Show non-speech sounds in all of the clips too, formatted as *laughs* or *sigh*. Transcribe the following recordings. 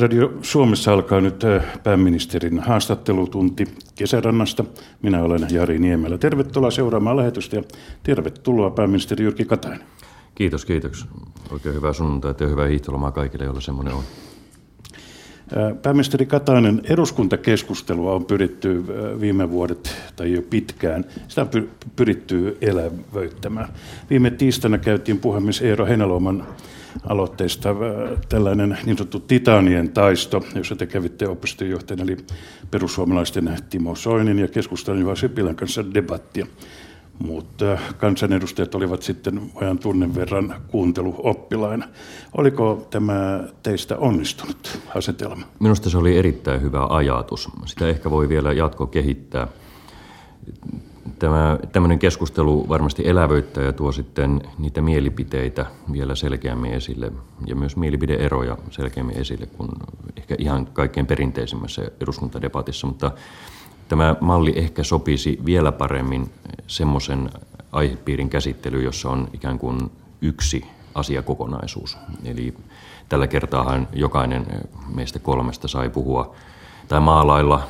Radio Suomessa alkaa nyt äh, pääministerin haastattelutunti kesärannasta. Minä olen Jari Niemelä. Tervetuloa seuraamaan lähetystä ja tervetuloa pääministeri Jyrki Katainen. Kiitos, kiitos. Oikein hyvää sunnuntaita ja hyvää hiihtolomaa kaikille, joilla semmoinen on. Äh, pääministeri Katainen, eduskuntakeskustelua on pyritty äh, viime vuodet tai jo pitkään, sitä on pyritty elävöittämään. Viime tiistaina käytiin puhemies Eero Heinäluoman aloitteista äh, tällainen niin sanottu titanien taisto, jossa te kävitte oppositiojohtajana, eli perussuomalaisten Timo Soinin ja keskustelun Juha Sipilän kanssa debattia. Mutta äh, kansanedustajat olivat sitten ajan tunnen verran kuunteluoppilaina. Oliko tämä teistä onnistunut asetelma? Minusta se oli erittäin hyvä ajatus. Sitä ehkä voi vielä jatko kehittää tämä, tämmöinen keskustelu varmasti elävöittää ja tuo sitten niitä mielipiteitä vielä selkeämmin esille ja myös mielipideeroja selkeämmin esille kuin ehkä ihan kaikkein perinteisimmässä eduskuntadebatissa, mutta tämä malli ehkä sopisi vielä paremmin semmoisen aihepiirin käsittelyyn, jossa on ikään kuin yksi asiakokonaisuus. Eli tällä kertaahan jokainen meistä kolmesta sai puhua tai maalailla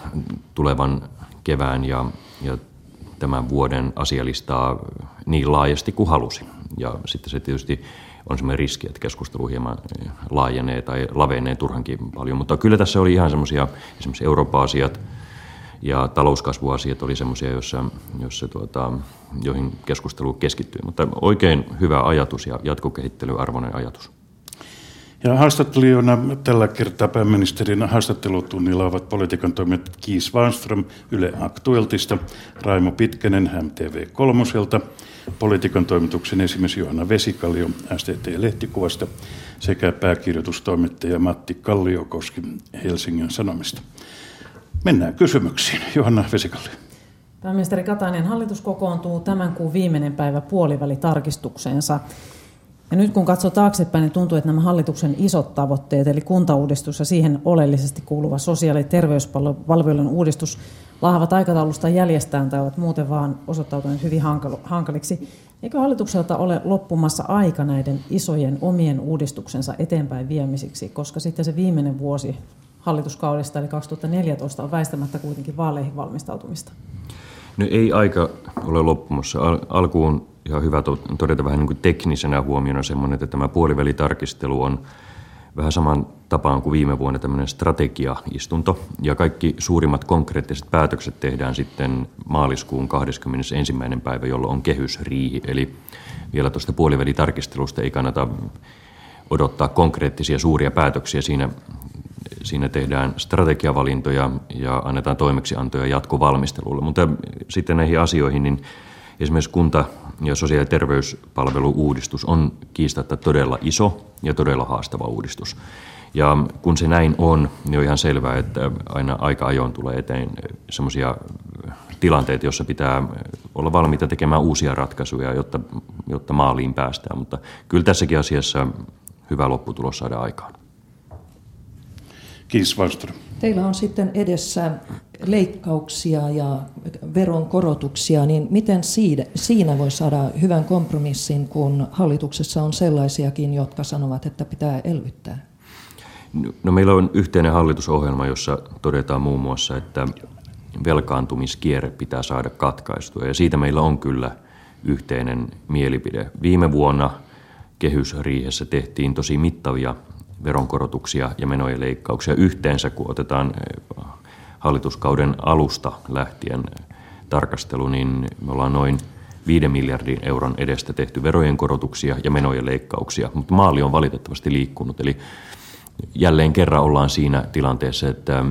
tulevan kevään ja, ja tämän vuoden asialistaa niin laajasti kuin halusi. Ja sitten se tietysti on semmoinen riski, että keskustelu hieman laajenee tai lavenee turhankin paljon. Mutta kyllä tässä oli ihan semmoisia esimerkiksi Eurooppa-asiat ja talouskasvuasiat oli semmoisia, joissa, joissa tuota, joihin keskustelu keskittyi. Mutta oikein hyvä ajatus ja jatkokehittelyarvoinen ajatus. Ja haastattelijana tällä kertaa pääministerin haastattelutunnilla ovat politiikan toimijat Kiis Wallström Yle Aktueltista, Raimo Pitkänen MTV Kolmoselta, politiikan toimituksen esimies Johanna Vesikallio STT-lehtikuvasta sekä pääkirjoitustoimittaja Matti Kalliokoski Helsingin Sanomista. Mennään kysymyksiin. Johanna Vesikallio. Pääministeri Katainen, hallitus kokoontuu tämän kuun viimeinen päivä puolivälitarkistukseensa. Ja nyt kun katsoo taaksepäin, niin tuntuu, että nämä hallituksen isot tavoitteet, eli kuntauudistus ja siihen oleellisesti kuuluva sosiaali- ja terveyspalvelujen uudistus, lahavat aikataulusta jäljestään tai ovat muuten vaan osoittautuneet hyvin hankaliksi. Eikö hallitukselta ole loppumassa aika näiden isojen omien uudistuksensa eteenpäin viemisiksi, koska sitten se viimeinen vuosi hallituskaudesta, eli 2014, on väistämättä kuitenkin vaaleihin valmistautumista? No ei aika ole loppumassa. Al- alkuun ihan hyvä todeta vähän niin kuin teknisenä huomiona semmoinen, että tämä puolivälitarkistelu on vähän saman tapaan kuin viime vuonna tämmöinen strategiaistunto. Ja kaikki suurimmat konkreettiset päätökset tehdään sitten maaliskuun 21. päivä, jolloin on kehysriihi. Eli vielä tuosta puolivälitarkistelusta ei kannata odottaa konkreettisia suuria päätöksiä. Siinä, siinä tehdään strategiavalintoja ja annetaan toimeksiantoja jatkovalmistelulle. Mutta sitten näihin asioihin, niin esimerkiksi kunta- ja sosiaali- ja terveyspalvelu-uudistus on kiistatta todella iso ja todella haastava uudistus. Ja kun se näin on, niin on ihan selvää, että aina aika ajoin tulee eteen sellaisia tilanteita, joissa pitää olla valmiita tekemään uusia ratkaisuja, jotta, jotta maaliin päästään. Mutta kyllä tässäkin asiassa hyvä lopputulos saada aikaan. Kiitos, Teillä on sitten edessä leikkauksia ja veronkorotuksia, niin miten siinä, voi saada hyvän kompromissin, kun hallituksessa on sellaisiakin, jotka sanovat, että pitää elvyttää? No, no meillä on yhteinen hallitusohjelma, jossa todetaan muun muassa, että velkaantumiskierre pitää saada katkaistua ja siitä meillä on kyllä yhteinen mielipide. Viime vuonna kehysriihessä tehtiin tosi mittavia veronkorotuksia ja menojen leikkauksia yhteensä, kun otetaan hallituskauden alusta lähtien tarkastelu, niin me ollaan noin 5 miljardin euron edestä tehty verojen korotuksia ja menojen leikkauksia, mutta maali on valitettavasti liikkunut. Eli jälleen kerran ollaan siinä tilanteessa, että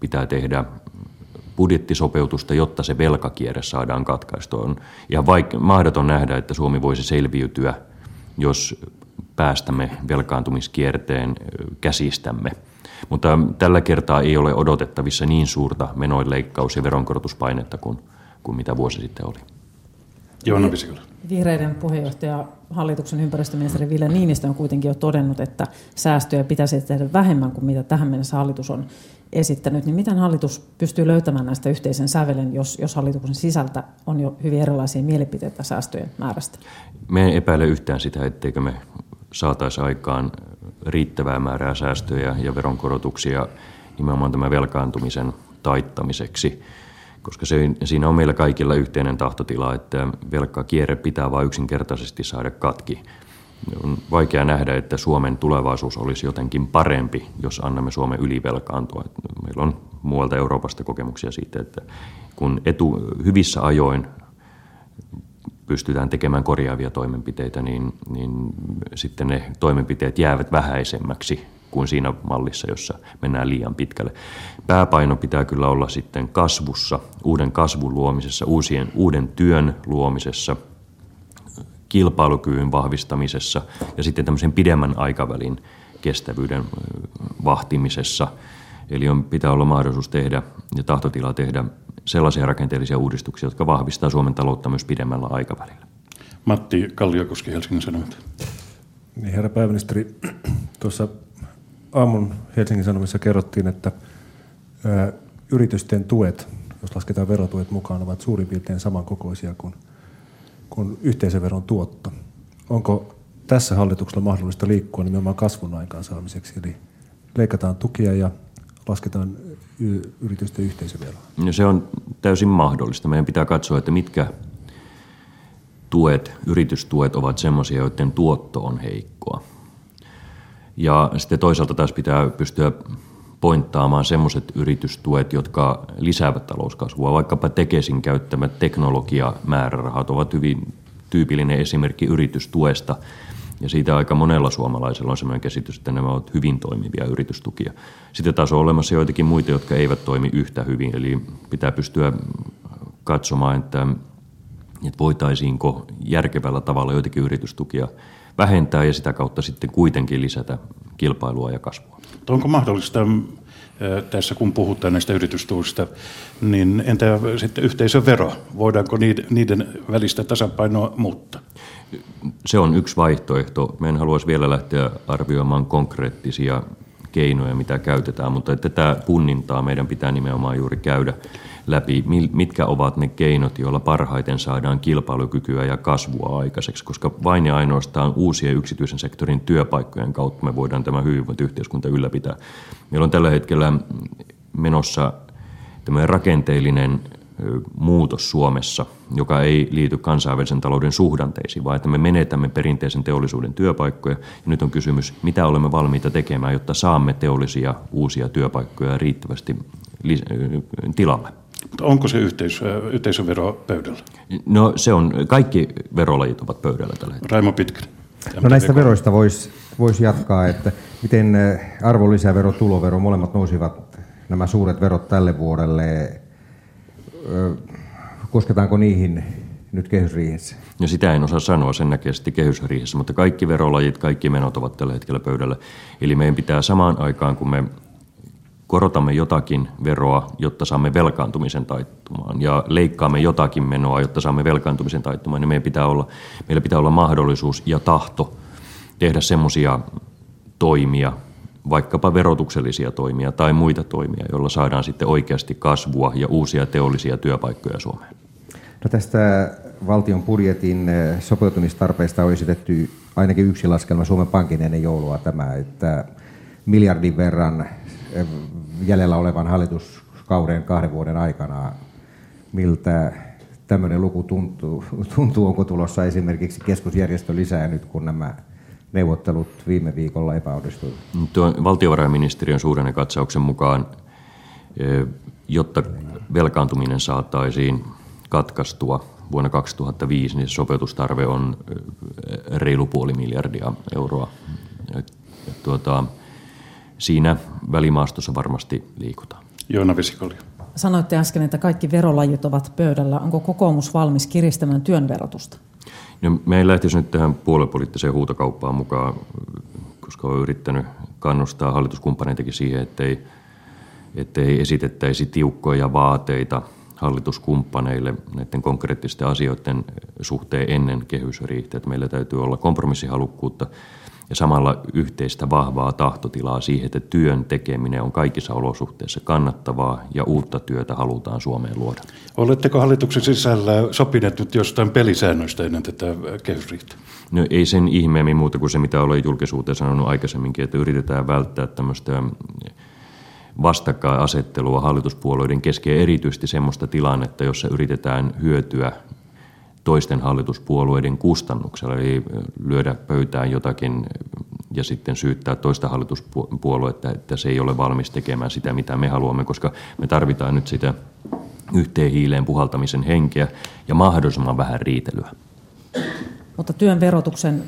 pitää tehdä budjettisopeutusta, jotta se velkakierre saadaan katkaistua. On ihan vaik- mahdoton nähdä, että Suomi voisi selviytyä, jos päästämme velkaantumiskierteen käsistämme. Mutta tällä kertaa ei ole odotettavissa niin suurta menoin leikkaus- ja veronkorotuspainetta kuin, kuin mitä vuosi sitten oli. Joona Vihreiden puheenjohtaja hallituksen ympäristöministeri Ville Niinistö on kuitenkin jo todennut, että säästöjä pitäisi tehdä vähemmän kuin mitä tähän mennessä hallitus on esittänyt. Niin miten hallitus pystyy löytämään näistä yhteisen sävelen, jos, jos hallituksen sisältä on jo hyvin erilaisia mielipiteitä säästöjen määrästä? Me ei epäile yhtään sitä, etteikö me saataisiin aikaan riittävää määrää säästöjä ja veronkorotuksia nimenomaan tämän velkaantumisen taittamiseksi, koska se, siinä on meillä kaikilla yhteinen tahtotila, että velkakierre pitää vain yksinkertaisesti saada katki. On vaikea nähdä, että Suomen tulevaisuus olisi jotenkin parempi, jos annamme Suomen ylivelkaantua. Meillä on muualta Euroopasta kokemuksia siitä, että kun etu, hyvissä ajoin pystytään tekemään korjaavia toimenpiteitä, niin, niin sitten ne toimenpiteet jäävät vähäisemmäksi kuin siinä mallissa, jossa mennään liian pitkälle. Pääpaino pitää kyllä olla sitten kasvussa, uuden kasvun luomisessa, uusien, uuden työn luomisessa, kilpailukyvyn vahvistamisessa ja sitten tämmöisen pidemmän aikavälin kestävyyden vahtimisessa. Eli on, pitää olla mahdollisuus tehdä ja tahtotila tehdä sellaisia rakenteellisia uudistuksia, jotka vahvistaa Suomen taloutta myös pidemmällä aikavälillä. Matti Kalliokoski, Helsingin Sanomat. Niin, herra pääministeri, tuossa aamun Helsingin Sanomissa kerrottiin, että ö, yritysten tuet, jos lasketaan verotuet mukaan, ovat suurin piirtein samankokoisia kuin, kuin yhteisöveron tuotto. Onko tässä hallituksella mahdollista liikkua nimenomaan kasvun aikaansaamiseksi, eli leikataan tukia ja lasketaan yritysten yhteisöveroa? No se on täysin mahdollista. Meidän pitää katsoa, että mitkä tuet, yritystuet ovat sellaisia, joiden tuotto on heikkoa. Ja sitten toisaalta taas pitää pystyä pointtaamaan semmoiset yritystuet, jotka lisäävät talouskasvua. Vaikkapa Tekesin käyttämät teknologiamäärärahat ovat hyvin tyypillinen esimerkki yritystuesta. Ja siitä aika monella suomalaisella on sellainen käsitys, että nämä ovat hyvin toimivia yritystukia. Sitten taas on olemassa joitakin muita, jotka eivät toimi yhtä hyvin. Eli pitää pystyä katsomaan, että, että voitaisiinko järkevällä tavalla joitakin yritystukia vähentää ja sitä kautta sitten kuitenkin lisätä kilpailua ja kasvua. Onko mahdollista tässä, kun puhutaan näistä yritystuista, niin entä sitten yhteisövero? Voidaanko niiden välistä tasapainoa muuttaa? Se on yksi vaihtoehto. Me en haluaisi vielä lähteä arvioimaan konkreettisia keinoja, mitä käytetään, mutta tätä punnintaa meidän pitää nimenomaan juuri käydä läpi, mitkä ovat ne keinot, joilla parhaiten saadaan kilpailukykyä ja kasvua aikaiseksi, koska vain ja ainoastaan uusien yksityisen sektorin työpaikkojen kautta me voidaan tämä hyvinvointiyhteiskunta ylläpitää. Meillä on tällä hetkellä menossa tämmöinen rakenteellinen muutos Suomessa, joka ei liity kansainvälisen talouden suhdanteisiin, vaan että me menetämme perinteisen teollisuuden työpaikkoja. Ja nyt on kysymys, mitä olemme valmiita tekemään, jotta saamme teollisia uusia työpaikkoja riittävästi tilalle. Onko se yhteis- yhteisövero pöydällä? No se on, kaikki verolajit ovat pöydällä tällä hetkellä. Raimo Pitkänen. No näistä veroista voisi vois jatkaa, että miten arvonlisävero, tulovero, molemmat nousivat nämä suuret verot tälle vuodelle. Kosketaanko niihin nyt kehysriihessä? No sitä en osaa sanoa, sen näkee sitten kehysriihessä, mutta kaikki verolajit, kaikki menot ovat tällä hetkellä pöydällä. Eli meidän pitää samaan aikaan, kun me korotamme jotakin veroa, jotta saamme velkaantumisen taittumaan, ja leikkaamme jotakin menoa, jotta saamme velkaantumisen taittumaan, niin meidän pitää olla, meillä pitää olla mahdollisuus ja tahto tehdä semmoisia toimia, vaikkapa verotuksellisia toimia tai muita toimia, joilla saadaan sitten oikeasti kasvua ja uusia teollisia työpaikkoja Suomeen. No tästä valtion budjetin eh, sopeutumistarpeista on esitetty ainakin yksi laskelma Suomen Pankin ennen joulua tämä, että miljardin verran eh, jäljellä olevan hallituskauden kahden vuoden aikana, miltä tämmöinen luku tuntuu, tuntuu onko tulossa esimerkiksi keskusjärjestö lisää nyt, kun nämä neuvottelut viime viikolla epäonnistuivat? Valtiovarainministeriön katsauksen mukaan, eh, jotta velkaantuminen saataisiin katkaistua vuonna 2005, niin sopeutustarve on eh, reilu puoli miljardia euroa. Tuota, siinä välimaastossa varmasti liikutaan. Joona Vesikallio. Sanoitte äsken, että kaikki verolajit ovat pöydällä. Onko kokoomus valmis kiristämään työn verotusta? No, me ei lähtisi nyt tähän puoluepoliittiseen huutokauppaan mukaan, koska olen yrittänyt kannustaa hallituskumppaneitakin siihen, ettei, ettei esitettäisi tiukkoja vaateita hallituskumppaneille näiden konkreettisten asioiden suhteen ennen kehysriihtä. Että meillä täytyy olla kompromissihalukkuutta ja samalla yhteistä vahvaa tahtotilaa siihen, että työn tekeminen on kaikissa olosuhteissa kannattavaa ja uutta työtä halutaan Suomeen luoda. Oletteko hallituksen sisällä sopineet nyt jostain pelisäännöistä ennen tätä kehysriihtä? No ei sen ihmeemmin muuta kuin se, mitä olen julkisuuteen sanonut aikaisemminkin, että yritetään välttää tämmöistä vastakkainasettelua hallituspuolueiden kesken, erityisesti semmoista tilannetta, jossa yritetään hyötyä toisten hallituspuolueiden kustannuksella, eli lyödä pöytään jotakin ja sitten syyttää toista hallituspuoluetta, että se ei ole valmis tekemään sitä, mitä me haluamme, koska me tarvitaan nyt sitä yhteen hiileen puhaltamisen henkeä ja mahdollisimman vähän riitelyä. Mutta työn, verotuksen,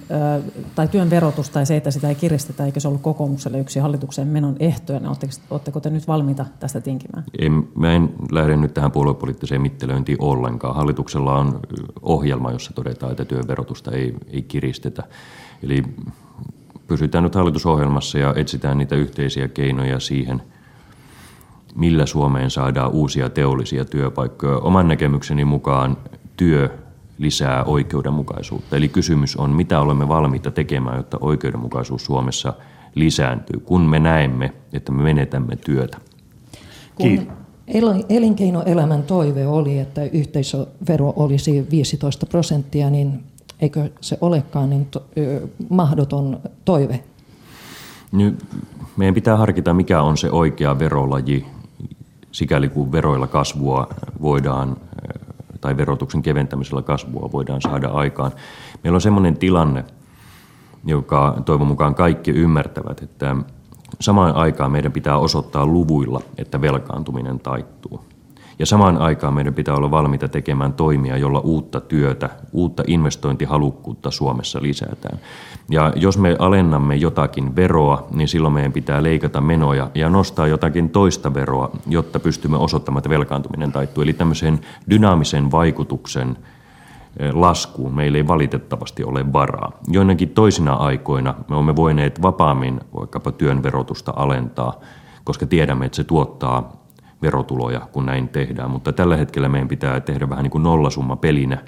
tai työn verotus tai se, että sitä ei kiristetä, eikö se ollut kokoomukselle yksi hallituksen menon ehtoja? Oletteko, oletteko te nyt valmiita tästä tinkimään? En, mä en lähde nyt tähän puoluepoliittiseen mittelöintiin ollenkaan. Hallituksella on ohjelma, jossa todetaan, että työn verotusta ei, ei kiristetä. Eli pysytään nyt hallitusohjelmassa ja etsitään niitä yhteisiä keinoja siihen, millä Suomeen saadaan uusia teollisia työpaikkoja. Oman näkemykseni mukaan työ lisää oikeudenmukaisuutta. Eli kysymys on, mitä olemme valmiita tekemään, jotta oikeudenmukaisuus Suomessa lisääntyy, kun me näemme, että me menetämme työtä. Kun elinkeinoelämän toive oli, että yhteisövero olisi 15 prosenttia, niin eikö se olekaan niin to, ö, mahdoton toive? Nyt meidän pitää harkita, mikä on se oikea verolaji, sikäli kun veroilla kasvua voidaan tai verotuksen keventämisellä kasvua voidaan saada aikaan. Meillä on sellainen tilanne, joka toivon mukaan kaikki ymmärtävät, että samaan aikaan meidän pitää osoittaa luvuilla, että velkaantuminen taittuu. Ja samaan aikaan meidän pitää olla valmiita tekemään toimia, jolla uutta työtä, uutta investointihalukkuutta Suomessa lisätään. Ja jos me alennamme jotakin veroa, niin silloin meidän pitää leikata menoja ja nostaa jotakin toista veroa, jotta pystymme osoittamaan, että velkaantuminen taittuu. Eli tämmöisen dynaamisen vaikutuksen eh, laskuun meillä ei valitettavasti ole varaa. Joinakin toisina aikoina me olemme voineet vapaammin vaikkapa työn verotusta alentaa, koska tiedämme, että se tuottaa verotuloja, kun näin tehdään. Mutta tällä hetkellä meidän pitää tehdä vähän niin kuin nollasumma pelinä,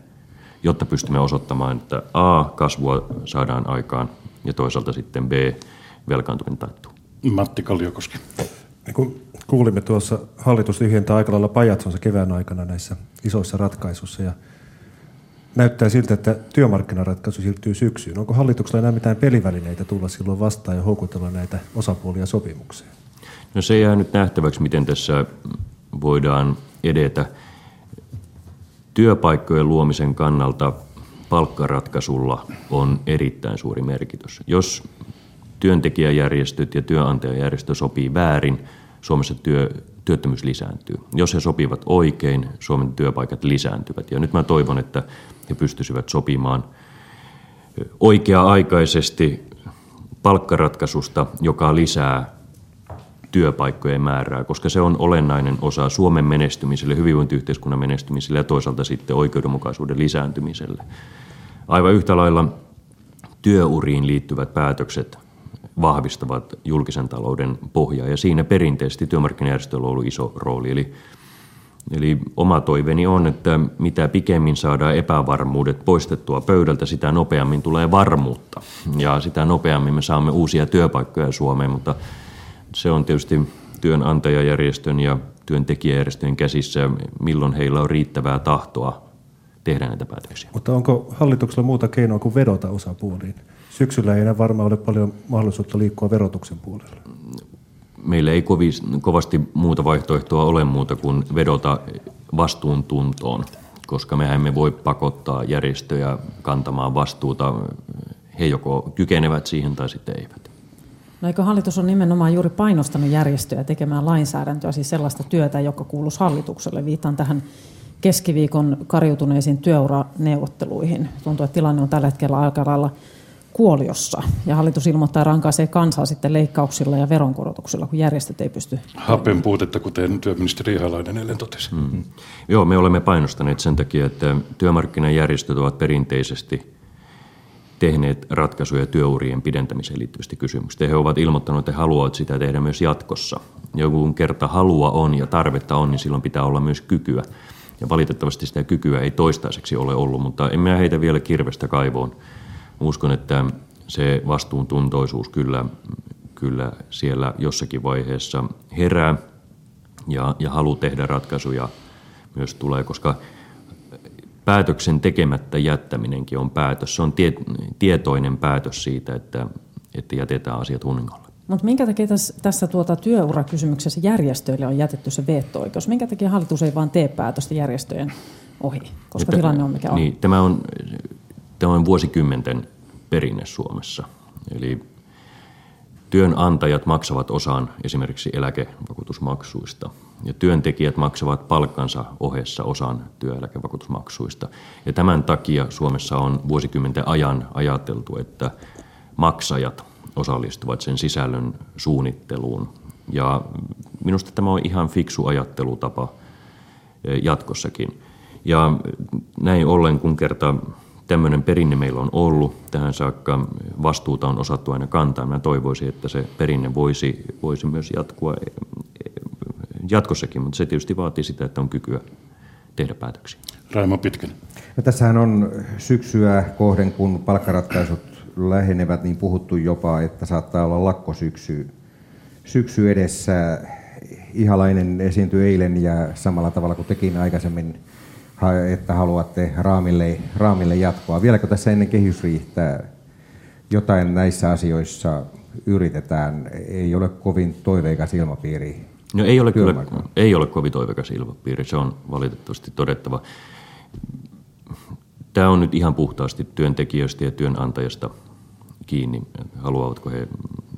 jotta pystymme osoittamaan, että A, kasvua saadaan aikaan ja toisaalta sitten B, velkaantuminen taittuu. Matti Kalliokoski. Niin kun kuulimme tuossa, hallitus lyhentää aika lailla pajatsonsa kevään aikana näissä isoissa ratkaisuissa ja näyttää siltä, että työmarkkinaratkaisu siirtyy syksyyn. Onko hallituksella enää mitään pelivälineitä tulla silloin vastaan ja houkutella näitä osapuolia sopimukseen? No se jää nyt nähtäväksi, miten tässä voidaan edetä. Työpaikkojen luomisen kannalta palkkaratkaisulla on erittäin suuri merkitys. Jos työntekijäjärjestöt ja työnantajajärjestö sopii väärin, Suomessa työ, työttömyys lisääntyy. Jos he sopivat oikein, Suomen työpaikat lisääntyvät. Ja nyt mä toivon, että he pystyisivät sopimaan oikea-aikaisesti palkkaratkaisusta, joka lisää työpaikkojen määrää, koska se on olennainen osa Suomen menestymiselle, hyvinvointiyhteiskunnan menestymiselle ja toisaalta sitten oikeudenmukaisuuden lisääntymiselle. Aivan yhtä lailla työuriin liittyvät päätökset vahvistavat julkisen talouden pohjaa ja siinä perinteisesti työmarkkinajärjestöllä on ollut iso rooli. Eli, eli oma toiveeni on, että mitä pikemmin saadaan epävarmuudet poistettua pöydältä, sitä nopeammin tulee varmuutta ja sitä nopeammin me saamme uusia työpaikkoja Suomeen, mutta se on tietysti työnantajajärjestön ja työntekijäjärjestöjen käsissä, milloin heillä on riittävää tahtoa tehdä näitä päätöksiä. Mutta onko hallituksella muuta keinoa kuin vedota osapuoliin? Syksyllä ei enää varmaan ole paljon mahdollisuutta liikkua verotuksen puolella. Meillä ei kovasti muuta vaihtoehtoa ole muuta kuin vedota vastuuntuntoon, koska mehän emme voi pakottaa järjestöjä kantamaan vastuuta. He joko kykenevät siihen tai sitten eivät. No eikö hallitus on nimenomaan juuri painostanut järjestöjä tekemään lainsäädäntöä, siis sellaista työtä, joka kuuluisi hallitukselle. Viitaan tähän keskiviikon kariutuneisiin työuraneuvotteluihin. Tuntuu, että tilanne on tällä hetkellä aika lailla kuoliossa. Ja hallitus ilmoittaa rankaisee kansaa sitten leikkauksilla ja veronkorotuksilla, kun järjestöt ei pysty... Hapen puutetta, kuten työministeri Ihalainen eilen totesi. Mm-hmm. Joo, me olemme painostaneet sen takia, että työmarkkinajärjestöt ovat perinteisesti tehneet ratkaisuja työurien pidentämiseen liittyvistä kysymyksistä. He ovat ilmoittaneet, että haluavat sitä tehdä myös jatkossa. Ja kun kerta halua on ja tarvetta on, niin silloin pitää olla myös kykyä. Ja valitettavasti sitä kykyä ei toistaiseksi ole ollut, mutta en minä heitä vielä kirvestä kaivoon. Uskon, että se vastuuntuntoisuus kyllä, kyllä siellä jossakin vaiheessa herää ja, ja halu tehdä ratkaisuja myös tulee, koska päätöksen tekemättä jättäminenkin on päätös. Se on tie, tietoinen päätös siitä, että, että jätetään asiat hunningolle. Mutta minkä takia tässä, tässä tuota työurakysymyksessä järjestöille on jätetty se veto-oikeus? Minkä takia hallitus ei vaan tee päätöstä järjestöjen ohi, koska Nyt, tilanne on mikä on? Niin, tämä on? Tämä on vuosikymmenten perinne Suomessa. Eli työnantajat maksavat osan esimerkiksi eläkevakuutusmaksuista ja työntekijät maksavat palkkansa ohessa osan työeläkevakuutusmaksuista. Ja tämän takia Suomessa on vuosikymmenten ajan ajateltu, että maksajat osallistuvat sen sisällön suunnitteluun. Ja minusta tämä on ihan fiksu ajattelutapa eh, jatkossakin. Ja näin ollen, kun kerta tämmöinen perinne meillä on ollut tähän saakka, vastuuta on osattu aina kantaa. Mä toivoisin, että se perinne voisi, voisi myös jatkua jatkossakin, mutta se tietysti vaatii sitä, että on kykyä tehdä päätöksiä. Raimo Pitkänen. No, tässähän on syksyä kohden, kun palkkaratkaisut lähenevät, niin puhuttu jopa, että saattaa olla lakkosyksy syksy edessä. Ihalainen esiintyi eilen ja samalla tavalla kuin tekin aikaisemmin että haluatte raamille, raamille jatkoa. Vieläkö tässä ennen kehysriihtää jotain näissä asioissa yritetään? Ei ole kovin toiveikas ilmapiiri. No ei ole, kyllä, ei ole kovin toiveikas ilmapiiri, se on valitettavasti todettava. Tämä on nyt ihan puhtaasti työntekijöistä ja työnantajasta kiinni, haluavatko he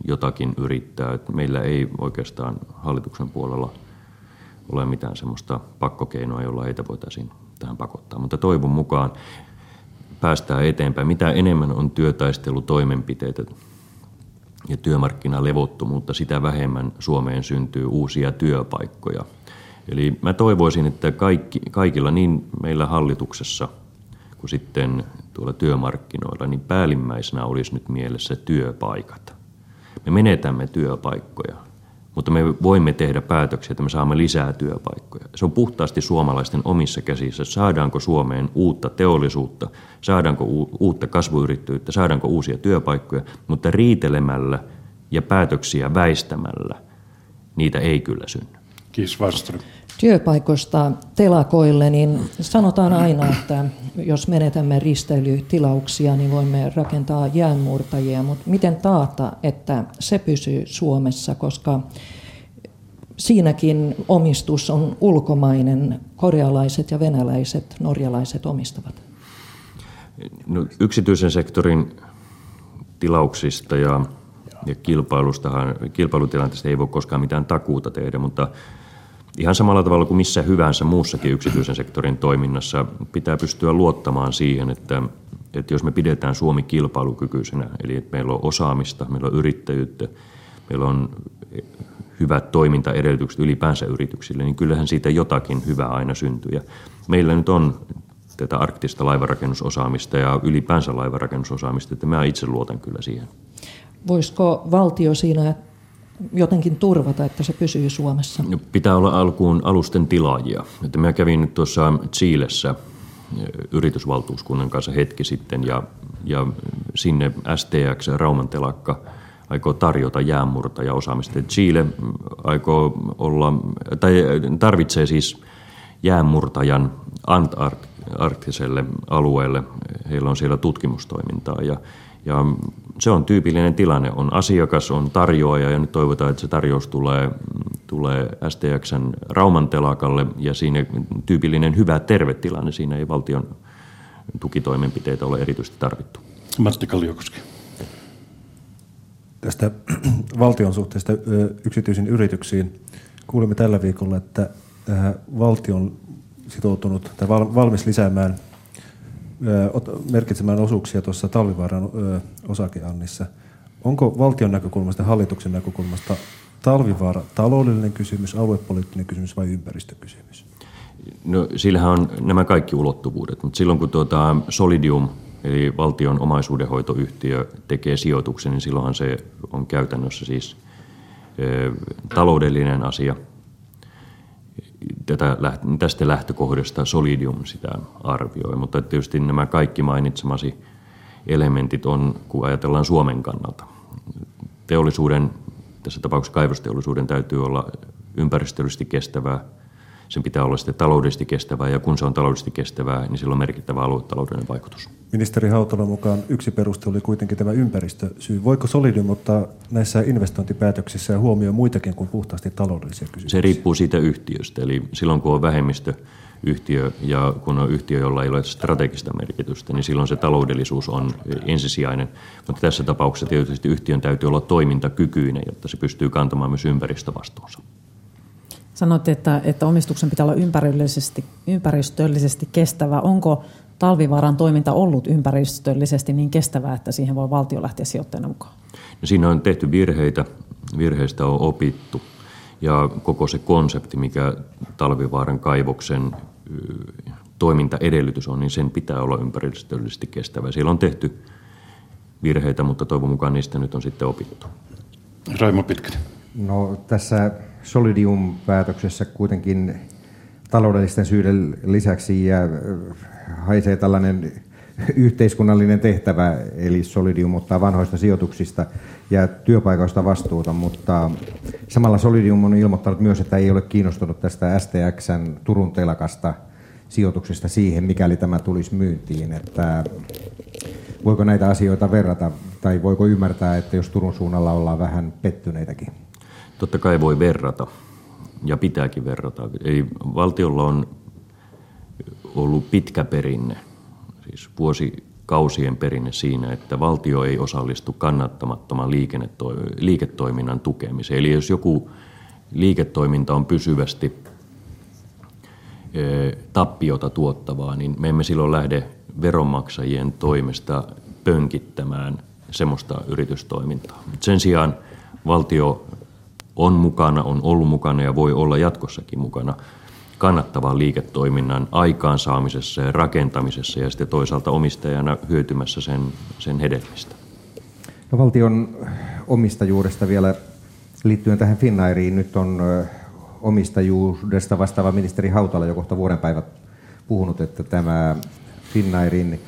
jotakin yrittää. Meillä ei oikeastaan hallituksen puolella ole mitään semmoista pakkokeinoa, jolla heitä voitaisiin tähän pakottaa. Mutta toivon mukaan päästään eteenpäin. Mitä enemmän on työtaistelutoimenpiteitä työmarkkinalevottomuutta, sitä vähemmän Suomeen syntyy uusia työpaikkoja. Eli mä toivoisin, että kaikki, kaikilla niin meillä hallituksessa kuin sitten tuolla työmarkkinoilla, niin päällimmäisenä olisi nyt mielessä työpaikat. Me menetämme työpaikkoja mutta me voimme tehdä päätöksiä, että me saamme lisää työpaikkoja. Se on puhtaasti suomalaisten omissa käsissä. Saadaanko Suomeen uutta teollisuutta, saadaanko uutta kasvuyrittäjyyttä, saadaanko uusia työpaikkoja, mutta riitelemällä ja päätöksiä väistämällä niitä ei kyllä synny. Kiitos. Työpaikoista telakoille, niin sanotaan aina, että jos menetämme risteilytilauksia, niin voimme rakentaa jäänmurtajia, mutta miten taata, että se pysyy Suomessa, koska siinäkin omistus on ulkomainen, korealaiset ja venäläiset, norjalaiset omistavat? No, yksityisen sektorin tilauksista ja, ja kilpailustahan, kilpailutilanteesta ei voi koskaan mitään takuuta tehdä, mutta Ihan samalla tavalla kuin missä hyvänsä muussakin yksityisen sektorin toiminnassa pitää pystyä luottamaan siihen, että, että jos me pidetään Suomi kilpailukykyisenä, eli että meillä on osaamista, meillä on yrittäjyyttä, meillä on hyvät toimintaedellytykset ylipäänsä yrityksille, niin kyllähän siitä jotakin hyvää aina syntyy. Ja meillä nyt on tätä arktista laivarakennusosaamista ja ylipäänsä laivarakennusosaamista, että mä itse luotan kyllä siihen. Voisiko valtio siinä jotenkin turvata, että se pysyy Suomessa? No, pitää olla alkuun alusten tilaajia. Että mä kävin nyt tuossa Chiilessä eh, yritysvaltuuskunnan kanssa hetki sitten ja, ja sinne STX Rauman telakka aikoo tarjota jäänmurta osaamista. Chile aikoo olla, tai tarvitsee siis jäänmurtajan Antarktiselle alueelle. Heillä on siellä tutkimustoimintaa ja ja se on tyypillinen tilanne. On asiakas, on tarjoaja ja nyt toivotaan, että se tarjous tulee, tulee STXn Rauman telakalle ja siinä tyypillinen hyvä terve tilanne. Siinä ei valtion tukitoimenpiteitä ole erityisesti tarvittu. Matti Kalliokoski. Tästä *clears throat* valtion suhteesta yksityisiin yrityksiin kuulimme tällä viikolla, että valtion sitoutunut tai valmis lisäämään merkitsemään osuuksia tuossa talvivaaran osakeannissa. Onko valtion näkökulmasta ja hallituksen näkökulmasta talvivaara taloudellinen kysymys, aluepoliittinen kysymys vai ympäristökysymys? No, sillähän on nämä kaikki ulottuvuudet, mutta silloin kun tuota Solidium, eli valtion omaisuudenhoitoyhtiö, tekee sijoituksen, niin silloinhan se on käytännössä siis taloudellinen asia – tätä, tästä lähtökohdasta Solidium sitä arvioi, mutta tietysti nämä kaikki mainitsemasi elementit on, kun ajatellaan Suomen kannalta. Teollisuuden, tässä tapauksessa kaivosteollisuuden täytyy olla ympäristöllisesti kestävää, sen pitää olla sitten taloudellisesti kestävää ja kun se on taloudellisesti kestävää, niin sillä on merkittävä aluetaloudellinen vaikutus. Ministeri Hautala mukaan yksi peruste oli kuitenkin tämä ympäristösyy. Voiko Solidium ottaa näissä investointipäätöksissä huomioon muitakin kuin puhtaasti taloudellisia kysymyksiä? Se riippuu siitä yhtiöstä. Eli silloin kun on vähemmistö yhtiö ja kun on yhtiö, jolla ei ole strategista merkitystä, niin silloin se taloudellisuus on ensisijainen. Mutta tässä tapauksessa tietysti yhtiön täytyy olla toimintakykyinen, jotta se pystyy kantamaan myös ympäristövastuunsa. Sanoitte, että, että omistuksen pitää olla ympäristöllisesti, ympäristöllisesti kestävä. Onko talvivaaran toiminta ollut ympäristöllisesti niin kestävää, että siihen voi valtio lähteä sijoittajana mukaan? No siinä on tehty virheitä, virheistä on opittu ja koko se konsepti, mikä talvivaaran kaivoksen toimintaedellytys on, niin sen pitää olla ympäristöllisesti kestävä. Siellä on tehty virheitä, mutta toivon mukaan niistä nyt on sitten opittu. Raimo Pitkänen. No tässä Solidium-päätöksessä kuitenkin taloudellisten syiden lisäksi ja haisee tällainen yhteiskunnallinen tehtävä, eli Solidium ottaa vanhoista sijoituksista ja työpaikoista vastuuta, mutta samalla Solidium on ilmoittanut myös, että ei ole kiinnostunut tästä STXn Turun telakasta sijoituksesta siihen, mikäli tämä tulisi myyntiin. Että voiko näitä asioita verrata tai voiko ymmärtää, että jos Turun suunnalla ollaan vähän pettyneitäkin? Totta kai voi verrata ja pitääkin verrata. Ei, valtiolla on ollut pitkä perinne, siis vuosikausien perinne siinä, että valtio ei osallistu kannattamattoman liiketoiminnan tukemiseen. Eli jos joku liiketoiminta on pysyvästi e, tappiota tuottavaa, niin me emme silloin lähde veronmaksajien toimesta pönkittämään semmoista yritystoimintaa. Sen sijaan valtio on mukana, on ollut mukana ja voi olla jatkossakin mukana kannattavan liiketoiminnan aikaansaamisessa ja rakentamisessa ja sitten toisaalta omistajana hyötymässä sen, sen hedelmistä. No, valtion omistajuudesta vielä liittyen tähän Finnairiin. Nyt on omistajuudesta vastaava ministeri Hautala jo kohta vuoden päivät puhunut, että tämä Finnairin